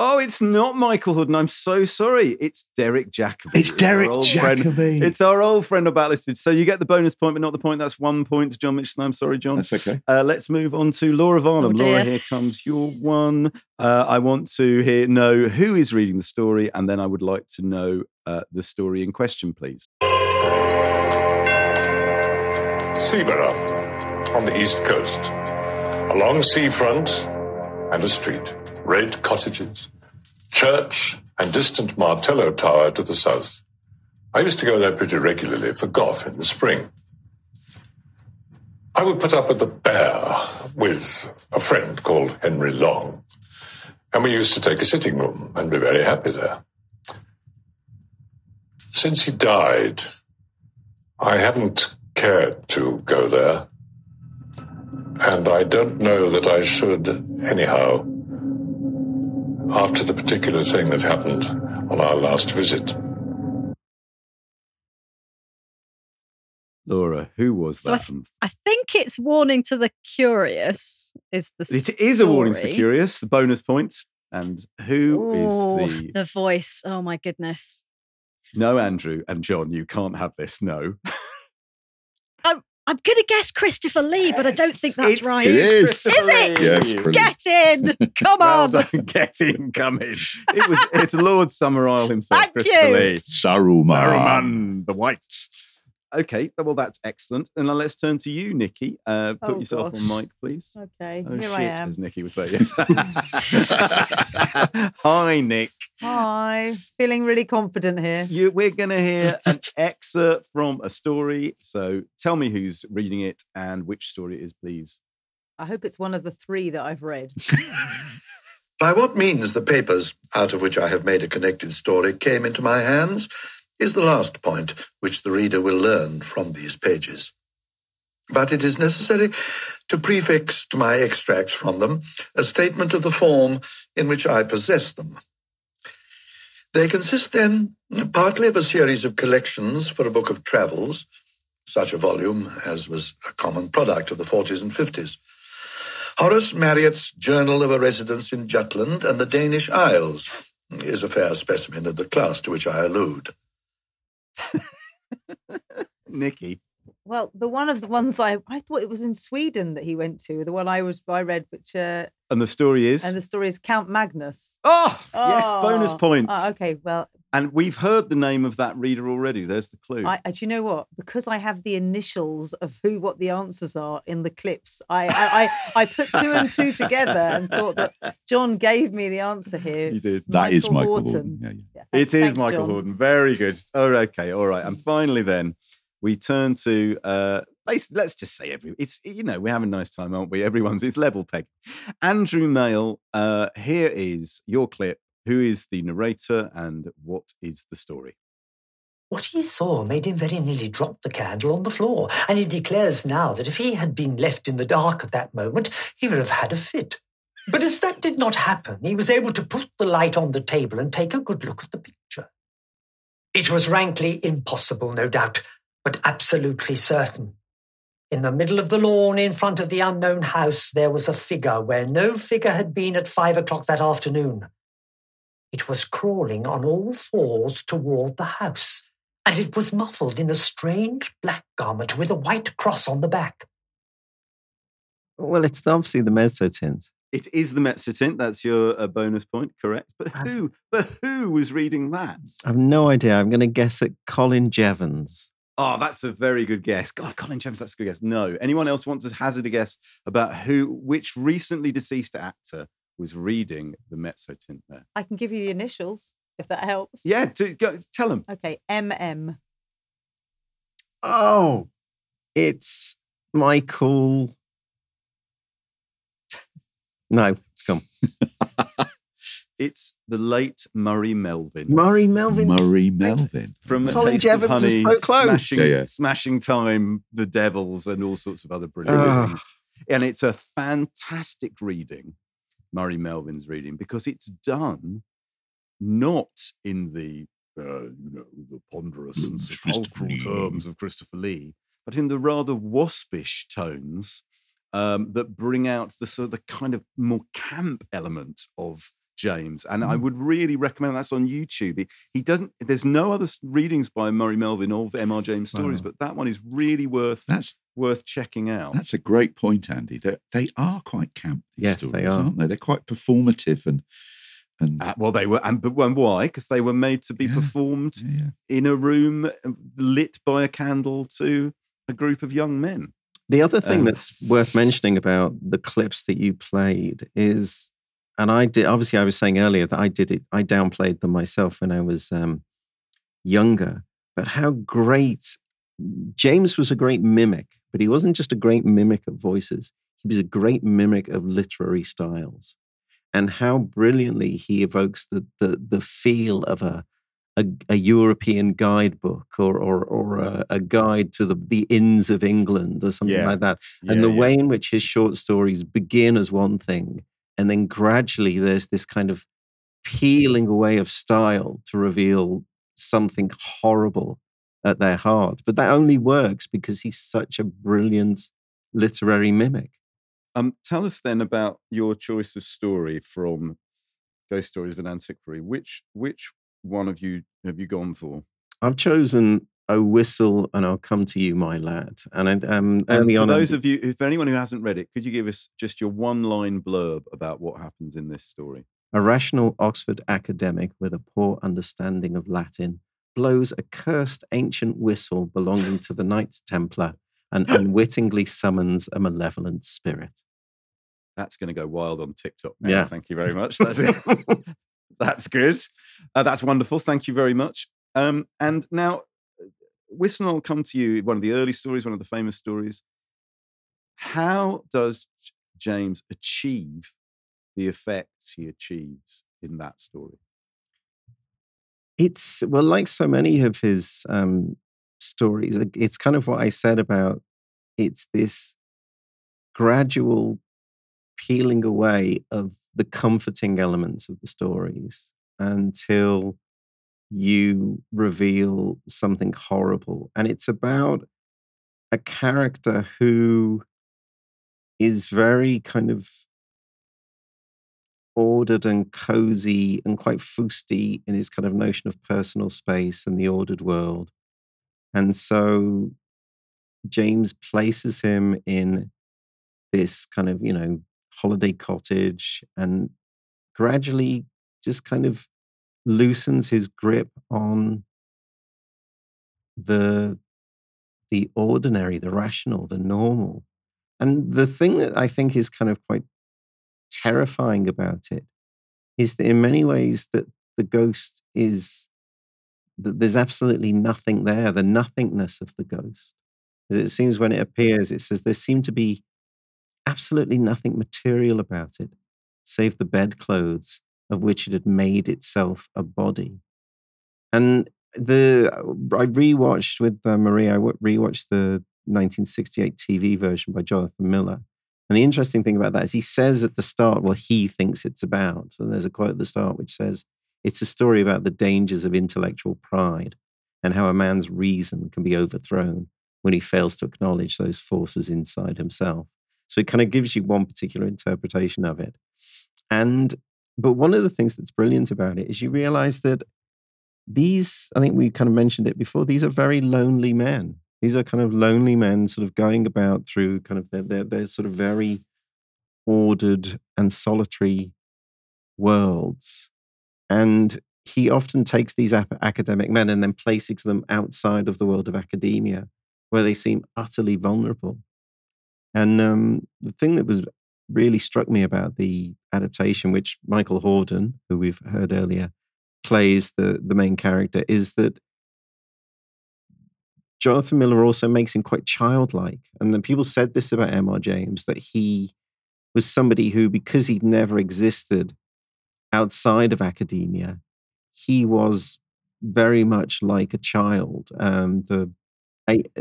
Oh, it's not Michael Hood, and I'm so sorry. It's Derek Jacobi. It's our Derek old friend. Jacobi. It's our old friend of Backlisted. So you get the bonus point, but not the point. That's one point to John Mitchell. I'm sorry, John. That's okay. Uh, let's move on to Laura Varnam. Oh, Laura, dear. here comes your one. Uh, I want to hear know who is reading the story, and then I would like to know uh, the story in question, please. Seaborough, on the east coast. A long seafront and a street. Red cottages, church, and distant Martello Tower to the south. I used to go there pretty regularly for golf in the spring. I would put up at the Bear with a friend called Henry Long, and we used to take a sitting room and be very happy there. Since he died, I haven't cared to go there. And I don't know that I should anyhow, after the particular thing that happened on our last visit. Laura, who was So I, that? th- I think it's warning to the curious. Is the it is a warning to the curious, the bonus point. And who is Ooh, the. the voice? Oh my goodness! No, Andrew and John, you can't have this. No. [LAUGHS] I'm I'm gonna guess Christopher Lee, but I don't think that's It right. It is. Is it? Yes. Get in! [LAUGHS] Come Well on! done. [LAUGHS] Get in, come in. It was it's Lord Summerisle himself, Thank Christopher you. Lee. Saruman. Saruman the White. Okay, well that's excellent. And now let's turn to you, Nikki. Uh, put Oh, yourself gosh. on mic, please. Okay, Oh here shit, I am. as Nikki would say. Yes. [LAUGHS] Hi, Nick. Hi, feeling really confident here. You, we're going to hear an excerpt from a story. So tell me who's reading it and which story it is, please. I hope it's one of the three that I've read. By what means the papers, out of which I have made a connected story, came into my hands is the last point which the reader will learn from these pages. But it is necessary to prefix to my extracts from them a statement of the form in which I possess them. They consist then partly of a series of collections for a book of travels, such a volume as was a common product of the 40s and 50s. Horace Marryat's Journal of a Residence in Jutland and the Danish Isles is a fair specimen of the class to which I allude. [LAUGHS] Nikki. Well, the one of the ones I I thought it was in Sweden that he went to. The one I was I read, which uh, And the story is. and the story is Count Magnus. oh, yes, bonus Oh, points. oh, okay, well, And we've heard the name of that reader already. There's the clue. I, uh, do you know what? Because I have the initials of who what the answers are in the clips, I I, I, I put two and two together and thought that John gave me the answer here. You did. That is Michael Horton. Hordern. Yeah, yeah. Yeah, It thanks- is thanks, Michael John. Hordern. Very good. Oh, okay. All right. And finally, then we turn to uh, basically, let's just say every. It's you know we're having a nice time, aren't we? Everyone's it's level peg. Andrew Male. Uh, here is your clip. Who is the narrator and what is the story? What he saw made him very nearly drop the candle on the floor, and he declares now that if he had been left in the dark at that moment, he would have had a fit. But as that did not happen, he was able to put the light on the table and take a good look at the picture. It was rankly impossible, no doubt, but absolutely certain. In the middle of the lawn in front of the unknown house, there was a figure where no figure had been at five o'clock that afternoon. It was crawling on all fours toward the house, and it was muffled in a strange black garment with a white cross on the back. Well, it's obviously the mezzotint. It is the Mezzotint. That's your uh, bonus point, correct? But who? But who was reading that? I've no idea. I'm going to guess at Colin Jeavons. Oh, that's a very good guess. God, Colin Jeavons, that's a good guess. No. Anyone else want to hazard a guess about who, which recently deceased actor was reading the Mezzotint there? I can give you the initials if that helps. Yeah, to, go, tell them. Okay, MM. Oh, it's Michael. No, it's gone. [LAUGHS] It's the late Murray Melvin. Murray Melvin. Murray Melvin. From A Colin Taste Jeavons of Honey, so close. Smashing, Yeah, yeah. smashing Time, The Devils, and all sorts of other brilliant Ah. things. And it's a fantastic reading, Murray Melvin's reading, because it's done not in the uh, you know, the ponderous and Mm, sepulchral terms of Christopher Lee, but in the rather waspish tones um, that bring out the sort of the kind of more camp element of James. And I Mm. would really recommend that's on YouTube. He, he doesn't. There's no other readings by Murray Melvin of M.R. James stories, Wow. but that one is really worth That's worth checking out. That's a great point, Andy. That they are quite camp. These Yes, they stories, are. aren't they? They're quite performative and and Uh, well, they were, and but when, why? Because they were made to be Yeah, performed yeah, yeah. in a room uh, lit by a candle to a group of young men. The other thing Um, that's worth mentioning about the clips that you played is, and I did, obviously, I was saying earlier that I did it, I downplayed them myself when I was um, younger, but how great James was a great mimic, but he wasn't just a great mimic of voices, he was a great mimic of literary styles. And how brilliantly he evokes the, the, the feel of a, a, a European guidebook or or, or a, a guide to the, the inns of England or something Yeah. like that. Yeah, and the yeah. way in which his short stories begin as one thing, and then gradually there's this kind of peeling away of style to reveal something horrible at their heart. But that only works because he's such a brilliant literary mimic. Um, tell us then about your choice of story from Ghost Stories of an Antiquary. Which which one of you have you gone for? I've chosen a whistle, and I'll come to you, my lad. And I, um, And for on, those of you, if anyone who hasn't read it, could you give us just your one line blurb about what happens in this story? A rational Oxford academic with a poor understanding of Latin blows a cursed ancient whistle belonging to the Knights Templar and [LAUGHS] unwittingly summons a malevolent spirit. That's going to go wild on TikTok now. Yeah. Thank you very much. That's, [LAUGHS] [LAUGHS] that's good. Uh, that's wonderful. Thank you very much. Um, and now, Whistle, I'll come to you. One of the early stories, one of the famous stories. How does James achieve the effects he achieves in that story? It's, well, like so many of his um, stories, it's kind of what I said about it's this gradual peeling away of the comforting elements of the stories until you reveal something horrible. And it's about a character who is very kind of ordered and cozy and quite fusty in his kind of notion of personal space and the ordered world. And so James places him in this kind of, you know, holiday cottage and gradually just kind of loosens his grip on the the ordinary, the rational, the normal. And the thing that I think is kind of quite terrifying about it is that in many ways that the ghost is that there's absolutely nothing there, the nothingness of the ghost. As It seems when it appears, it says there seemed to be absolutely nothing material about it, save the bedclothes of which it had made itself a body. And the I rewatched with uh, Maria. I rewatched the 1968 TV version by Jonathan Miller. And the interesting thing about that is he says at the start what he thinks it's about. And there's a quote at the start which says, It's a story about the dangers of intellectual pride and how a man's reason can be overthrown when he fails to acknowledge those forces inside himself. So it kind of gives you one particular interpretation of it. And, but one of the things that's brilliant about it is you realize that these, I think we kind of mentioned it before, these are very lonely men. These are kind of lonely men sort of going about through kind of their, their, their sort of very ordered and solitary worlds. And he often takes these academic men and then places them outside of the world of academia where they seem utterly vulnerable. And um, the thing that was really struck me about the adaptation, which Michael Hordern, who we've heard earlier, plays the, the main character, is that Jonathan Miller also makes him quite childlike. And then people said this about M.R. James that he was somebody who, because he'd never existed outside of academia, he was very much like a child. Um, the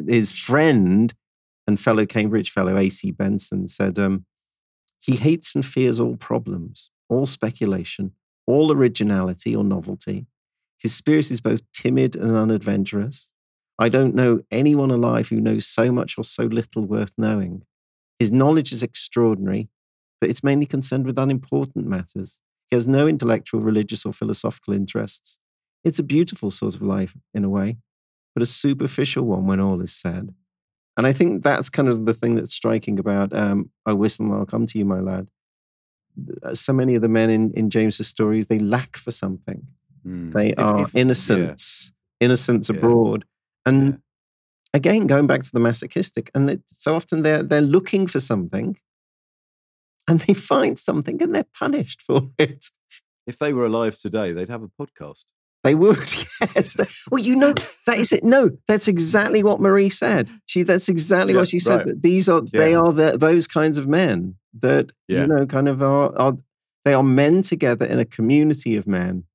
his friend and fellow Cambridge fellow A.C. Benson said um, he hates and fears all problems, all speculation, all originality or novelty. His spirit is both timid and unadventurous. I don't know anyone alive who knows so much or so little worth knowing. His knowledge is extraordinary, but it's mainly concerned with unimportant matters. He has no intellectual, religious, or philosophical interests. It's a beautiful sort of life, in a way, but a superficial one when all is said. And I think that's kind of the thing that's striking about um, I Whistle and I'll Come to You, My Lad. Uh, So many of the men in, in James's stories, they lack for something. Mm. They If- are if- yeah. innocence, innocence Yeah. abroad. And again, going back to the masochistic, and that so often they're they're looking for something, and they [LAUGHS] find something, and they're punished for [LAUGHS] it. If they were alive today, they'd have a podcast. They would, [LAUGHS] yes. Well, you know, that is it. No, that's exactly what Marie said. She that's exactly Yeah, what she said. right. That these are they are the, those kinds of men that Yeah. you know kind of are, are they are men together in a community of men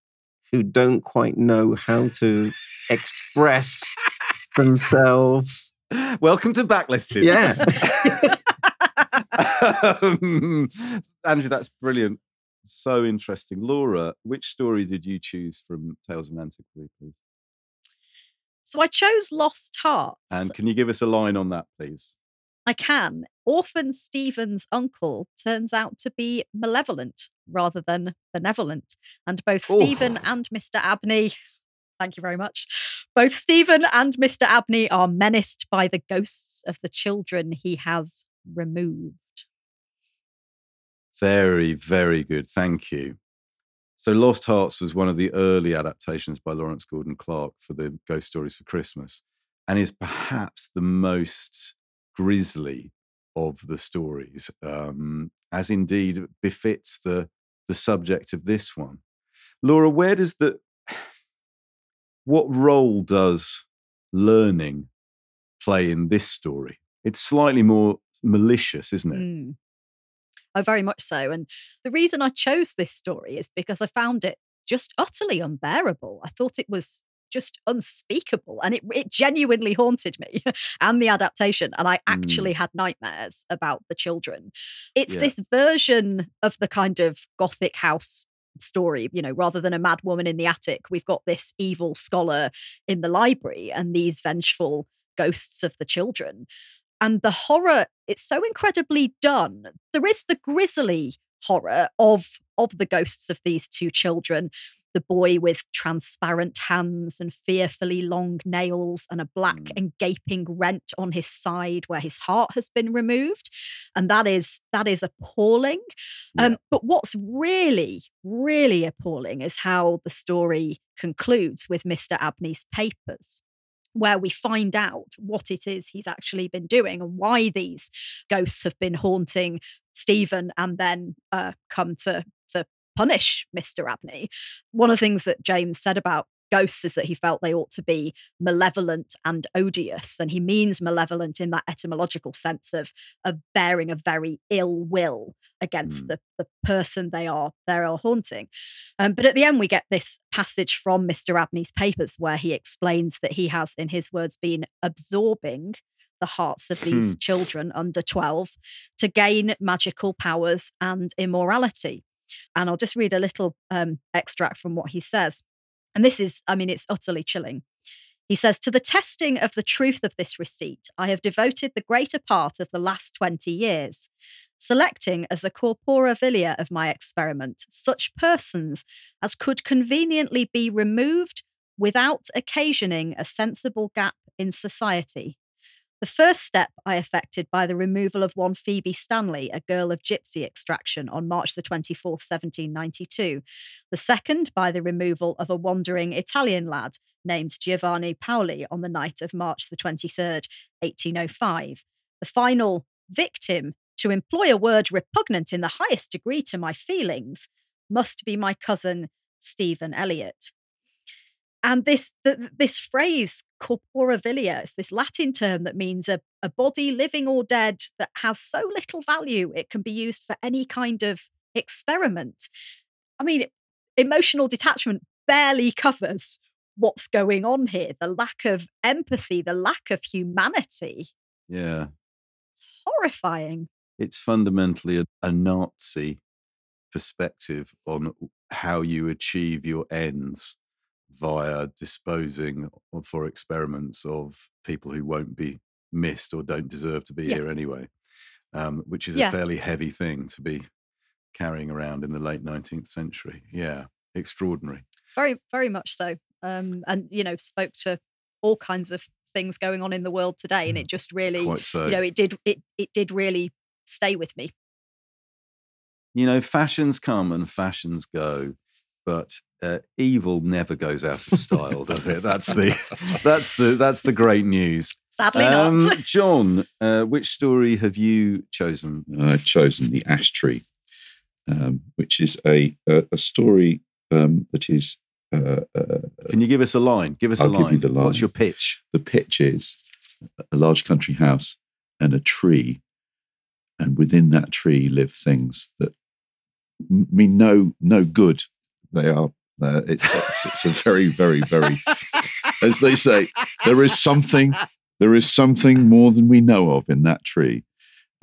who don't quite know how to express themselves. Welcome to Backlisted. Yeah. [LAUGHS] um, Andrew, that's brilliant. So interesting. Laura, which story did you choose from Tales of Nantucket, please? So I chose Lost Hearts. And can you give us a line on that, please? I can. Orphan Stephen's uncle turns out to be malevolent rather than benevolent. And both Oh. Stephen and Mr. Abney, [LAUGHS] thank you very much, both Stephen and Mr. Abney are menaced by the ghosts of the children he has removed. Very, very good. Thank you. So, Lost Hearts was one of the early adaptations by Lawrence Gordon Clark for the Ghost Stories for Christmas and is perhaps the most grisly of the stories, um, as indeed befits the, the subject of this one. Laura, where does the. What role does learning play in this story? It's slightly more malicious, isn't it? Mm. Oh, very much so. And the reason I chose this story is because I found it just utterly unbearable. I thought it was just unspeakable and it, it genuinely haunted me [LAUGHS] and the adaptation. And I mm. actually had nightmares about the children. It's Yeah. this version of the kind of gothic house story you know rather than a mad woman in the attic we've got this evil scholar in the library and these vengeful ghosts of the children and the horror it's so incredibly done. There is the grisly horror of of the ghosts of these two children the boy with transparent hands and fearfully long nails and a black and gaping rent on his side where his heart has been removed and that is that is appalling. Um, but what's really really appalling is how the story concludes with mr abney's papers where we find out what it is he's actually been doing and why these ghosts have been haunting Stephen and then uh, come to to punish Mr. Abney. One of the things that James said about ghosts is that he felt they ought to be malevolent and odious and he means malevolent in that etymological sense of of bearing a very ill will against the, the person they are they are haunting. Um, but at the end we get this passage from mr abney's papers where he explains that he has in his words been absorbing the hearts of these Hmm. children under 12 to gain magical powers and immorality. And i'll just read a little um, extract from what he says and this is, I mean, it's utterly chilling. He says, To the testing of the truth of this receipt, I have devoted the greater part of the last 20 years, selecting as the corpora vilia of my experiment such persons as could conveniently be removed without occasioning a sensible gap in society. The first step I effected by the removal of one Phoebe Stanley, a girl of gypsy extraction, on March the 24th, 1792. The second by the removal of a wandering Italian lad named Giovanni Paoli on the night of March the 23rd, 1805. The final victim, to employ a word repugnant in the highest degree to my feelings, must be my cousin Stephen Elliot. And this th- this phrase corpora vilia is this Latin term that means a, a body living or dead that has so little value it can be used for any kind of experiment. I mean, emotional detachment barely covers what's going on here. The lack of empathy, the lack of humanity. Yeah. It's Horrifying. It's fundamentally a, a Nazi perspective on how you achieve your ends via disposing of, for experiments of people who won't be missed or don't deserve to be Yeah. here anyway, um, which is Yeah. a fairly heavy thing to be carrying around in the late 19th century. Yeah, extraordinary. very very much so um and you know spoke to all kinds of things going on in the world today and it just really Mm. So. you know it did it it did really stay with me You know, fashions come and fashions go, but uh, evil never goes out of style, does it? That's the that's the that's the great news. sadly Um, not John, uh, which story have you chosen? I've chosen the ash tree, um, which is a a, a story um, that is. Uh, uh, Can you give us a line? Give us I'll a line. give you the line. What's your pitch? The pitch is a large country house and a tree, and within that tree live things that m- mean no no good. They are. Uh, it's, it's it's a very very very, as they say, there is something there is something more than we know of in that tree.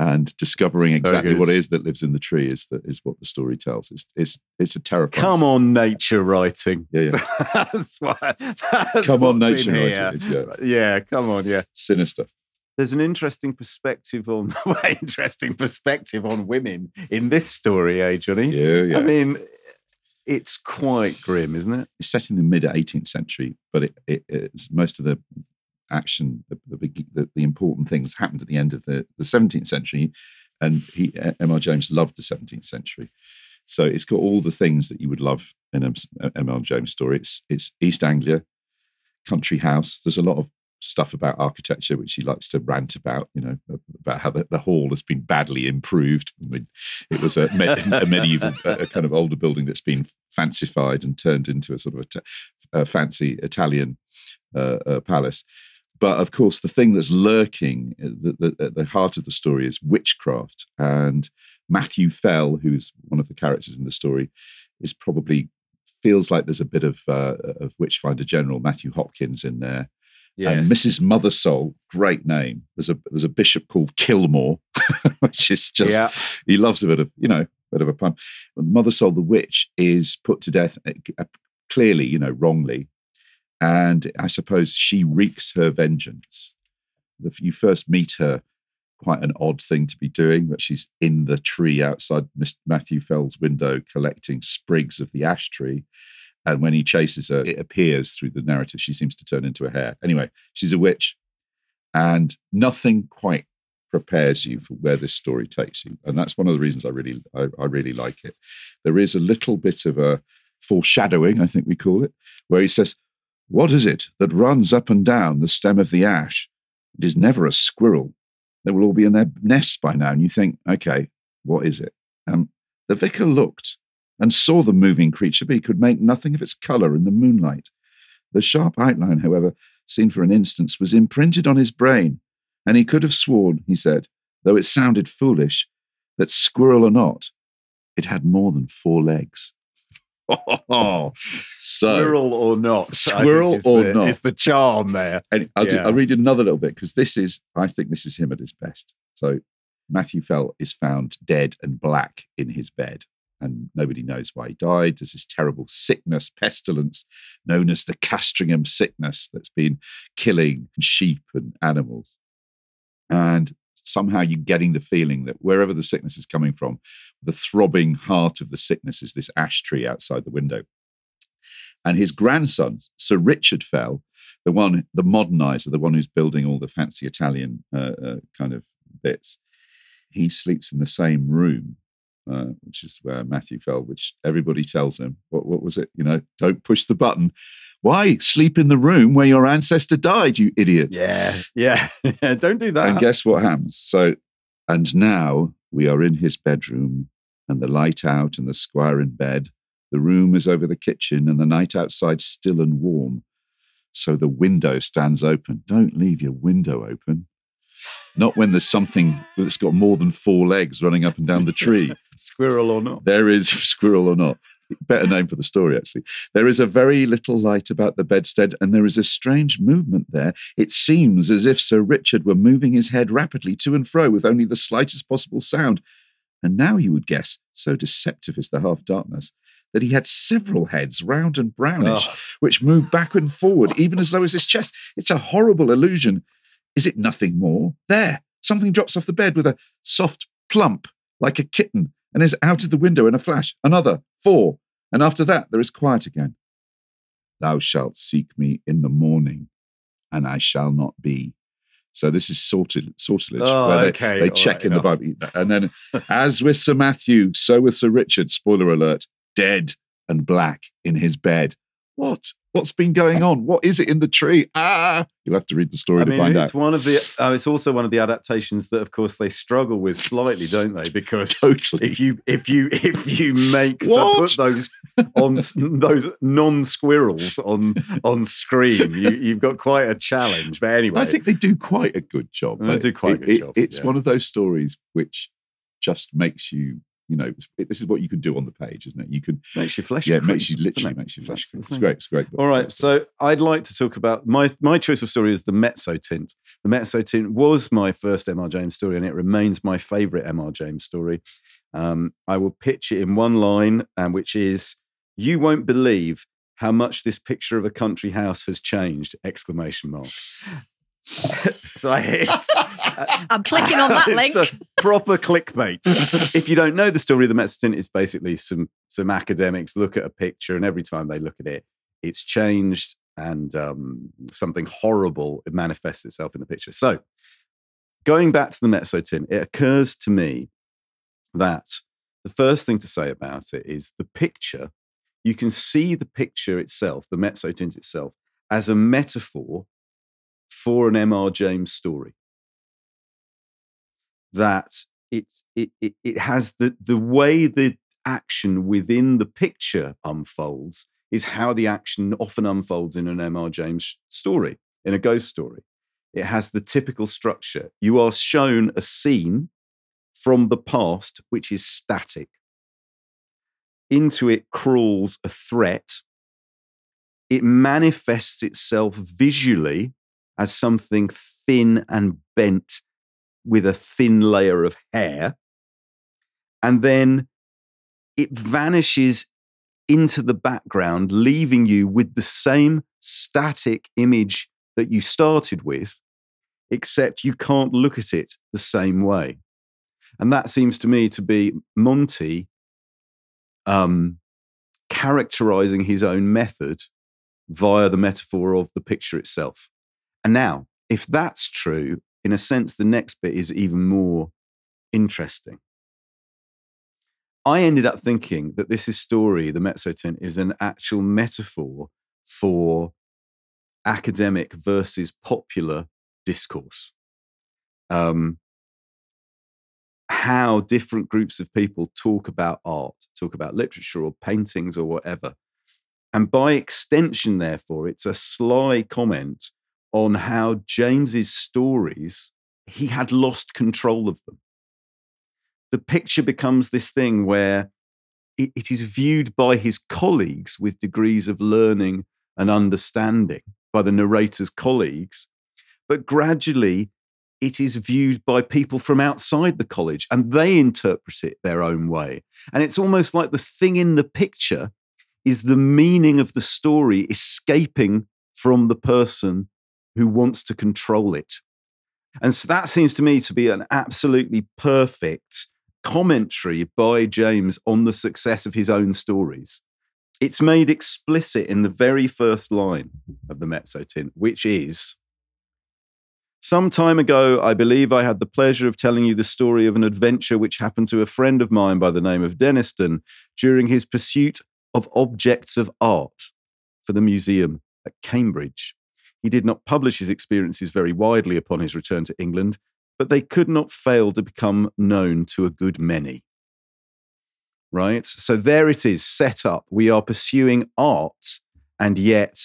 And discovering exactly what it is that lives in the tree is that is what the story tells. It's it's it's a terrifying. Come on, nature writing. Yeah, yeah. [LAUGHS] that's why. That's Come on, nature writing, yeah. yeah, come on, yeah. Sinister. There's an interesting perspective on [LAUGHS] interesting perspective on women in this story, eh, Johnny? Yeah, yeah. I mean, it's quite grim, isn't it? It's set in the mid 18th century, but it, it, it's most of the action, the, the, big, the, the important things happened at the end of the, the 17th century. And he, M.R. James loved the 17th century. So it's got all the things that you would love in a M.R. James story. It's, it's East Anglia, country house. There's a lot of stuff about architecture which he likes to rant about, you know, about how the, the hall has been badly improved. I mean, it was a, a medieval, a kind of older building that's been fancified and turned into a sort of a, fancy Italian uh, uh, palace. But of course, the thing that's lurking the, the, at the heart of the story is witchcraft. And Matthew Fell, who's one of the characters in the story, is probably feels like there's a bit of uh, of Witchfinder General Matthew Hopkins in there. And Mrs. Mothersole, great name. There's a there's a bishop called Kilmore, [LAUGHS] which is just Yeah. he loves a bit of you know a bit of a pun. But Mothersole the witch is put to death uh, clearly, you know, wrongly, and I suppose she wreaks her vengeance. If you first meet her, quite an odd thing to be doing, but she's in the tree outside Mr. Matthew Fell's window collecting sprigs of the ash tree. And when he chases her, it appears through the narrative she seems to turn into a hare. Anyway, she's a witch, and nothing quite prepares you for where this story takes you. And that's one of the reasons I really, I, I really like it. There is a little bit of a foreshadowing, I think we call it, where he says, "What is it that runs up and down the stem of the ash? It is never a squirrel. They will all be in their nests by now." And you think, "Okay, what is it?" Um, the vicar looked and saw the moving creature, but he could make nothing of its colour in the moonlight. The sharp outline, however, seen for an instant, was imprinted on his brain, and he could have sworn, he said, though it sounded foolish, that squirrel or not, it had more than four legs. Oh, [LAUGHS] so Squirrel or not? Squirrel or the- not? It's the charm there. And I'll, do, I'll read another little bit because this is, I think this is him at his best. So Matthew Fell is found dead and black in his bed, and nobody knows why he died. There's this terrible sickness, pestilence, known as the Castringham sickness, that's been killing sheep and animals. And somehow you're getting the feeling that wherever the sickness is coming from, the throbbing heart of the sickness is this ash tree outside the window. And his grandson, Sir Richard Fell, the one, the modernizer, the one who's building all the fancy Italian uh, uh, kind of bits, he sleeps in the same room, uh, which is where Matthew fell, which everybody tells him, what, what was it? You know, don't push the button. Why sleep in the room where your ancestor died, you idiot? Yeah, yeah. [LAUGHS] don't do that. And guess what happens? So, and now we are in his bedroom, and the light out, and the squire in bed. The room is over the kitchen, and the night outside still and warm. So the window stands open. Don't leave your window open. Not when there's something that's got more than four legs running up and down the tree. [LAUGHS] Squirrel or not. There is [LAUGHS] squirrel or not. Better name for the story, actually. There is a very little light about the bedstead, and there is a strange movement there. It seems as if Sir Richard were moving his head rapidly to and fro with only the slightest possible sound. And now you would guess, so deceptive is the half darkness, that he had several heads, round and brownish, Oh. which moved back and forward, even as low as his chest. It's a horrible illusion. Is it nothing more? There, something drops off the bed with a soft plump, like a kitten, and is out of the window in a flash. Another, four, and after that there is quiet again. Thou shalt seek me in the morning, and I shall not be. So this is sorted, sortilege, Oh, where they, okay, they check right, in the enough. Bible. [LAUGHS] And then, as with Sir Matthew, so with Sir Richard, spoiler alert, dead and black in his bed. What? What's been going on? What is it in the tree? Ah! You'll have to read the story I to mean, find it's out. one of the. Uh, it's also one of the adaptations that, of course, they struggle with slightly, don't they? Because [LAUGHS] totally. if you if you if you make the, put those on those non squirrels on on screen, you, you've got quite a challenge. But anyway, I think they do quite a good job. They do quite a good it- job, It's yeah. one of those stories which just makes you, you know, it's, it- this is what you can do on the page, isn't it? You can makes you flesh. Yeah, it makes you literally it? makes you flesh. It's great. It's great. All right, so I'd like to talk about my my choice of story is the Mezzotint. The Mezzotint was my first M.R. James story, and it remains my favourite M.R. James story. Um, I will pitch it in one line, um, which is, "You won't believe how much this picture of a country house has changed!" Exclamation mark. [LAUGHS] so [LAUGHS] I'm clicking on that link. it's a proper clickbait. if you don't know the story of the Tint, it's basically some some academics look at a picture, and every time they look at it, it's changed and um, something horrible it manifests itself in the picture. So, going back to the Mezzotint, it occurs to me that the first thing to say about it is the picture. You can see the picture itself, the Mezzotint itself, as a metaphor for an M.R. James story. That it's it, it it has the the way the action within the picture unfolds is how the action often unfolds in an M.R. James story, in a ghost story. It has the typical structure. You are shown a scene from the past which is static. Into it crawls a threat. It manifests itself visually as something thin and bent with a thin layer of hair. And then it vanishes into the background, leaving you with the same static image that you started with, except you can't look at it the same way. And that seems to me to be Monty um, characterizing his own method via the metaphor of the picture itself. And now, if that's true, in a sense, the next bit is even more interesting. I ended up thinking that this is story, the Mezzotint, is an actual metaphor for academic versus popular discourse. Um, how different groups of people talk about art, talk about literature or paintings or whatever. And by extension, therefore, it's a sly comment on how James's stories, he had lost control of them. The picture becomes this thing where it, it is viewed by his colleagues with degrees of learning and understanding, by the narrator's colleagues, but gradually it is viewed by people from outside the college and they interpret it their own way. And it's almost like the thing in the picture is the meaning of the story escaping from the person who wants to control it. And so that seems to me to be an absolutely perfect commentary by James on the success of his own stories. It's made explicit in the very first line of the Mezzotint, which is Some time ago, I believe I had the pleasure of telling you the story of an adventure which happened to a friend of mine by the name of Denniston during his pursuit of objects of art for the museum at Cambridge. He did not publish his experiences very widely upon his return to England, but they could not fail to become known to a good many. Right? So there it is, set up. We are pursuing art, and yet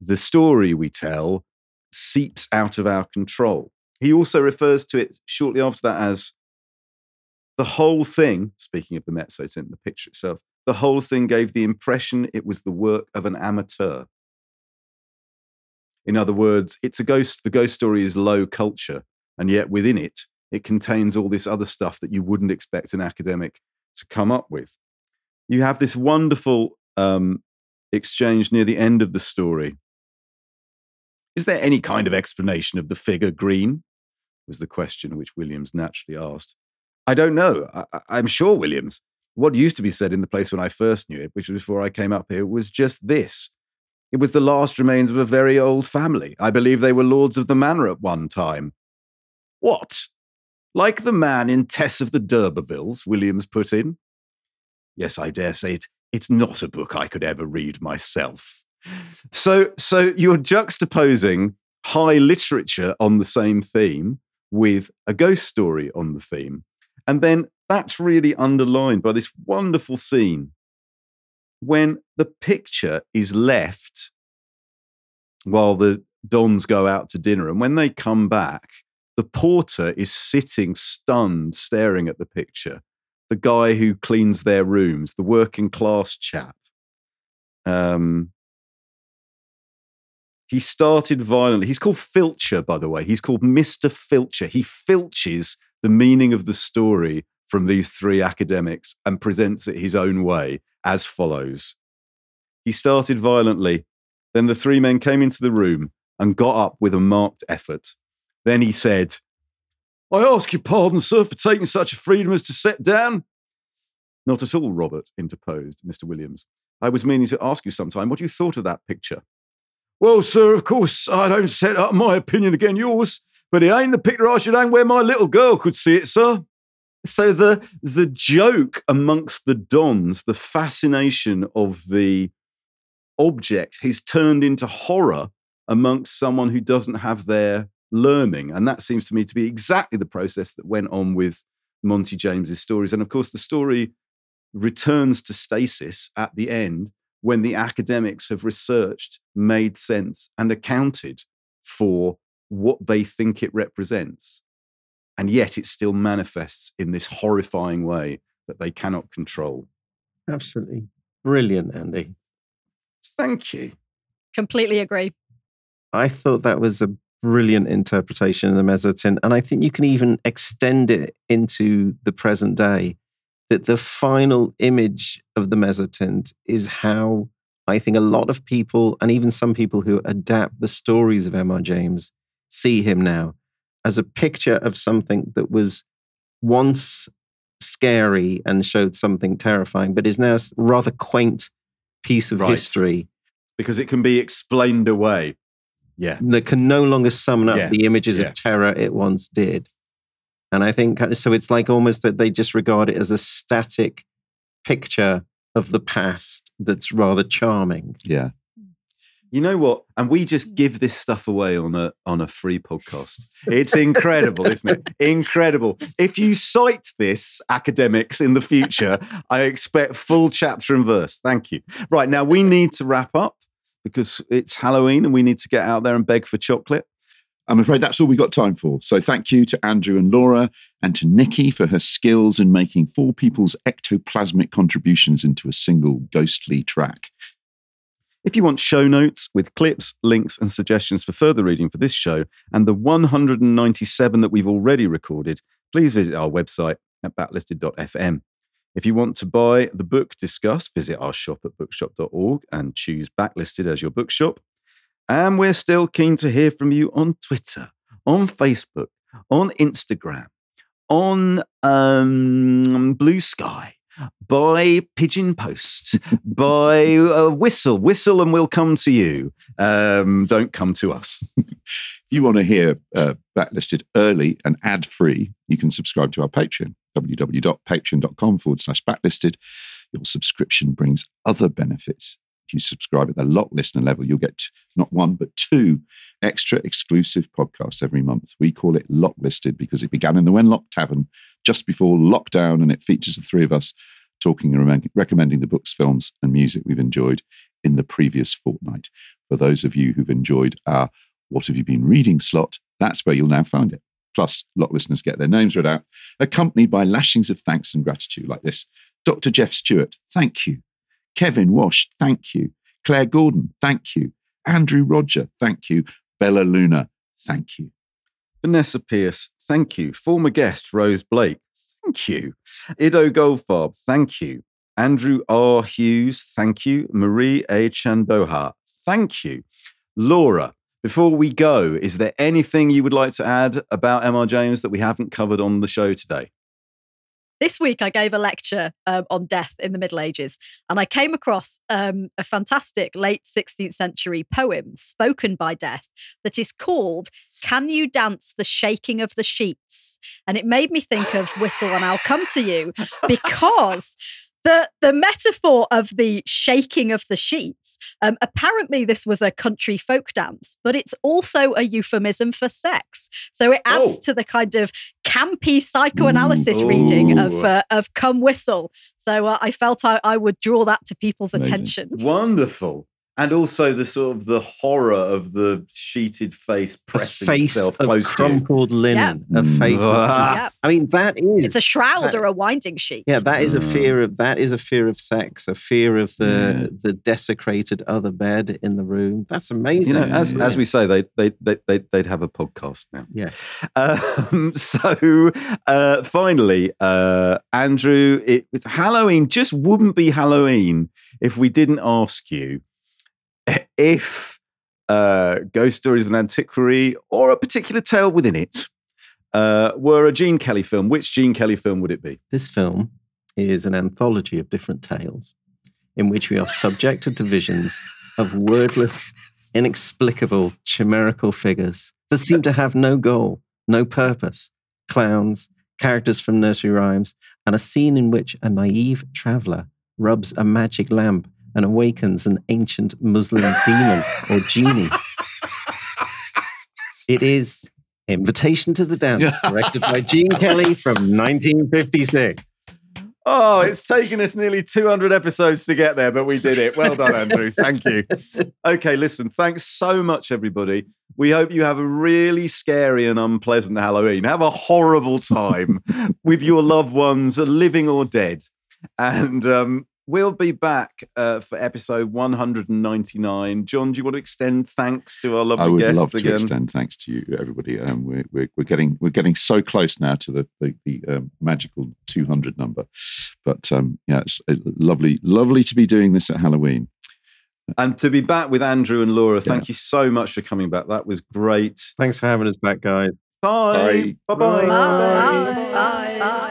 the story we tell seeps out of our control. He also refers to it shortly after that as the whole thing, speaking of the mezzo in the picture itself, the whole thing gave the impression it was the work of an amateur. In other words, it's a ghost, the ghost story is low culture, and yet within it, it contains all this other stuff that you wouldn't expect an academic to come up with. you have this wonderful um, exchange near the end of the story. Is there any kind of explanation of the figure green? Was the question which Williams naturally asked. I don't know. I, I'm sure, Williams. What used to be said in the place when I first knew it, which was before I came up here, was just this. It was the last remains of a very old family. I believe they were lords of the manor at one time. What? Like the man in Tess of the D'Urbervilles, Williams put in. Yes, I dare say it, it's not a book I could ever read myself. So, so you're juxtaposing high literature on the same theme with a ghost story on the theme. And then that's really underlined by this wonderful scene when the picture is left while the Dons go out to dinner. And when they come back, the porter is sitting stunned, staring at the picture. The guy who cleans their rooms, the working class chap. Um, he started violently. He's called Filcher, by the way. He's called Mr. Filcher. He filches the meaning of the story from these three academics and presents it his own way as follows. He started violently. Then the three men came into the room and got up with a marked effort. Then he said, I ask your pardon, sir, for taking such a freedom as to sit down. Not at all, Robert, interposed Mr. Williams. I was meaning to ask you sometime what you thought of that picture. Well, sir, of course, I don't set up my opinion again yours, but it ain't the picture I should hang where my little girl could see it, sir. So the the joke amongst the dons, the fascination of the object, has turned into horror amongst someone who doesn't have their learning, and that seems to me to be exactly the process that went on with Monty James's stories. And of course, the story returns to stasis at the end when the academics have researched, made sense, and accounted for what they think it represents. And yet it still manifests in this horrifying way that they cannot control. Absolutely brilliant, Andy. Thank you. Completely agree. I thought that was a brilliant interpretation of the mezzotint. And I think you can even extend it into the present day. That the final image of the mezzotint is how I think a lot of people, and even some people who adapt the stories of M.R. James, see him now as a picture of something that was once scary and showed something terrifying, but is now a rather quaint piece of Right. history Because it can be explained away. Yeah. that can no longer summon up Yeah, the images yeah. of terror it once did. And I think so. It's like almost that they just regard it as a static picture of the past that's rather charming. Yeah. You know what? And we just mm. give this stuff away on a on a free podcast. It's incredible, isn't it? Incredible. If you cite this academics in the future, I expect full chapter and verse. Thank you. Right now we need to wrap up because it's Halloween and we need to get out there and beg for chocolate. I'm afraid that's all we got time for. So thank you to Andrew and Laura and to Nikki for her skills in making four people's ectoplasmic contributions into a single ghostly track. If you want show notes with clips, links, and suggestions for further reading for this show and the 197 that we've already recorded, please visit our website at backlisted.fm. If you want to buy the book discussed, visit our shop at bookshop.org and choose Backlisted as your bookshop. And we're still keen to hear from you on Twitter, on Facebook, on Instagram, on um, Bluesky, by Pigeon Post, [LAUGHS] by uh, Whistle. Whistle and we'll come to you. Um, don't come to us. If you want to hear uh, Backlisted early and ad free, you can subscribe to our Patreon, www.patreon.com forward slash backlisted. Your subscription brings other benefits. If you subscribe at the lock listener level, you'll get not one, but two extra exclusive podcasts every month. We call it Lock Listed because it began in the Wenlock Tavern just before lockdown, and it features the three of us talking and recommending the books, films, and music we've enjoyed in the previous fortnight. For those of you who've enjoyed our What Have You Been Reading slot, that's where you'll now find it. Plus, lock listeners get their names read out, accompanied by lashings of thanks and gratitude like this Dr. Jeff Stewart, thank you. Kevin Wash, thank you. Claire Gordon, thank you. Andrew Roger, thank you. Bella Luna, thank you. Vanessa Pierce, thank you. Former guest Rose Blake, thank you. Ido Goldfarb, thank you. Andrew R. Hughes, thank you. Marie A. Chandoha, thank you. Laura, before we go, is there anything you would like to add about M.R. James that we haven't covered on the show today? This week, I gave a lecture um, on death in the Middle Ages, and I came across um, a fantastic late 16th century poem spoken by death that is called Can You Dance the Shaking of the Sheets? And it made me think of Whistle and I'll Come to You [LAUGHS] because the the metaphor of the shaking of the sheets um, apparently this was a country folk dance but it's also a euphemism for sex so it adds Oh. to the kind of campy psychoanalysis reading of uh, of come whistle so uh, i felt I, I would draw that to people's Amazing. attention Wonderful. And also the sort of the horror of the sheeted face pressing face itself of close to you. crumpled linen. A Mm. face. of- [LAUGHS] Ah. I mean, that is. it's a shroud that- or a winding sheet Yeah, that is a Mm. fear of that is a fear of sex, a fear of the the desecrated other bed in the room. That's amazing. You know, as, as we say, they, they, they, they, they'd have a podcast now. Yeah. Um, [LAUGHS] so uh, finally, uh, Andrew, it, Halloween just wouldn't be Halloween if we didn't ask you [LAUGHS] if uh, Ghost Stories of an Antiquary or a particular tale within it uh, were a Gene Kelly film. Which Gene Kelly film would it be? This film is an anthology of different tales in which we are subjected to visions of wordless, inexplicable, chimerical figures that seem to have no goal, no purpose. Clowns, characters from nursery rhymes, and a scene in which a naive traveler rubs a magic lamp and awakens an ancient Muslim demon or genie. [LAUGHS] It is Invitation to the Dance, directed by Gene Kelly from 1956. Oh, it's taken us nearly 200 episodes to get there, but we did it. Well done, Andrew. Thank you. Okay, listen, thanks so much, everybody. We hope you have a really scary and unpleasant Halloween. Have a horrible time with your loved ones, living or dead. And um, we'll be back uh, for episode 199. John, do you want to extend thanks to our lovely guests? I would guests love to again? extend thanks to you, everybody. Um, we're, we're we're getting we're getting so close now to the the, the um, magical two hundred number, but um, yeah, it's lovely lovely to be doing this at Halloween. And to be back with Andrew and Laura, thank you so much for coming back. That was great. Thanks for having us back, guys. Bye. Bye-bye. bye bye bye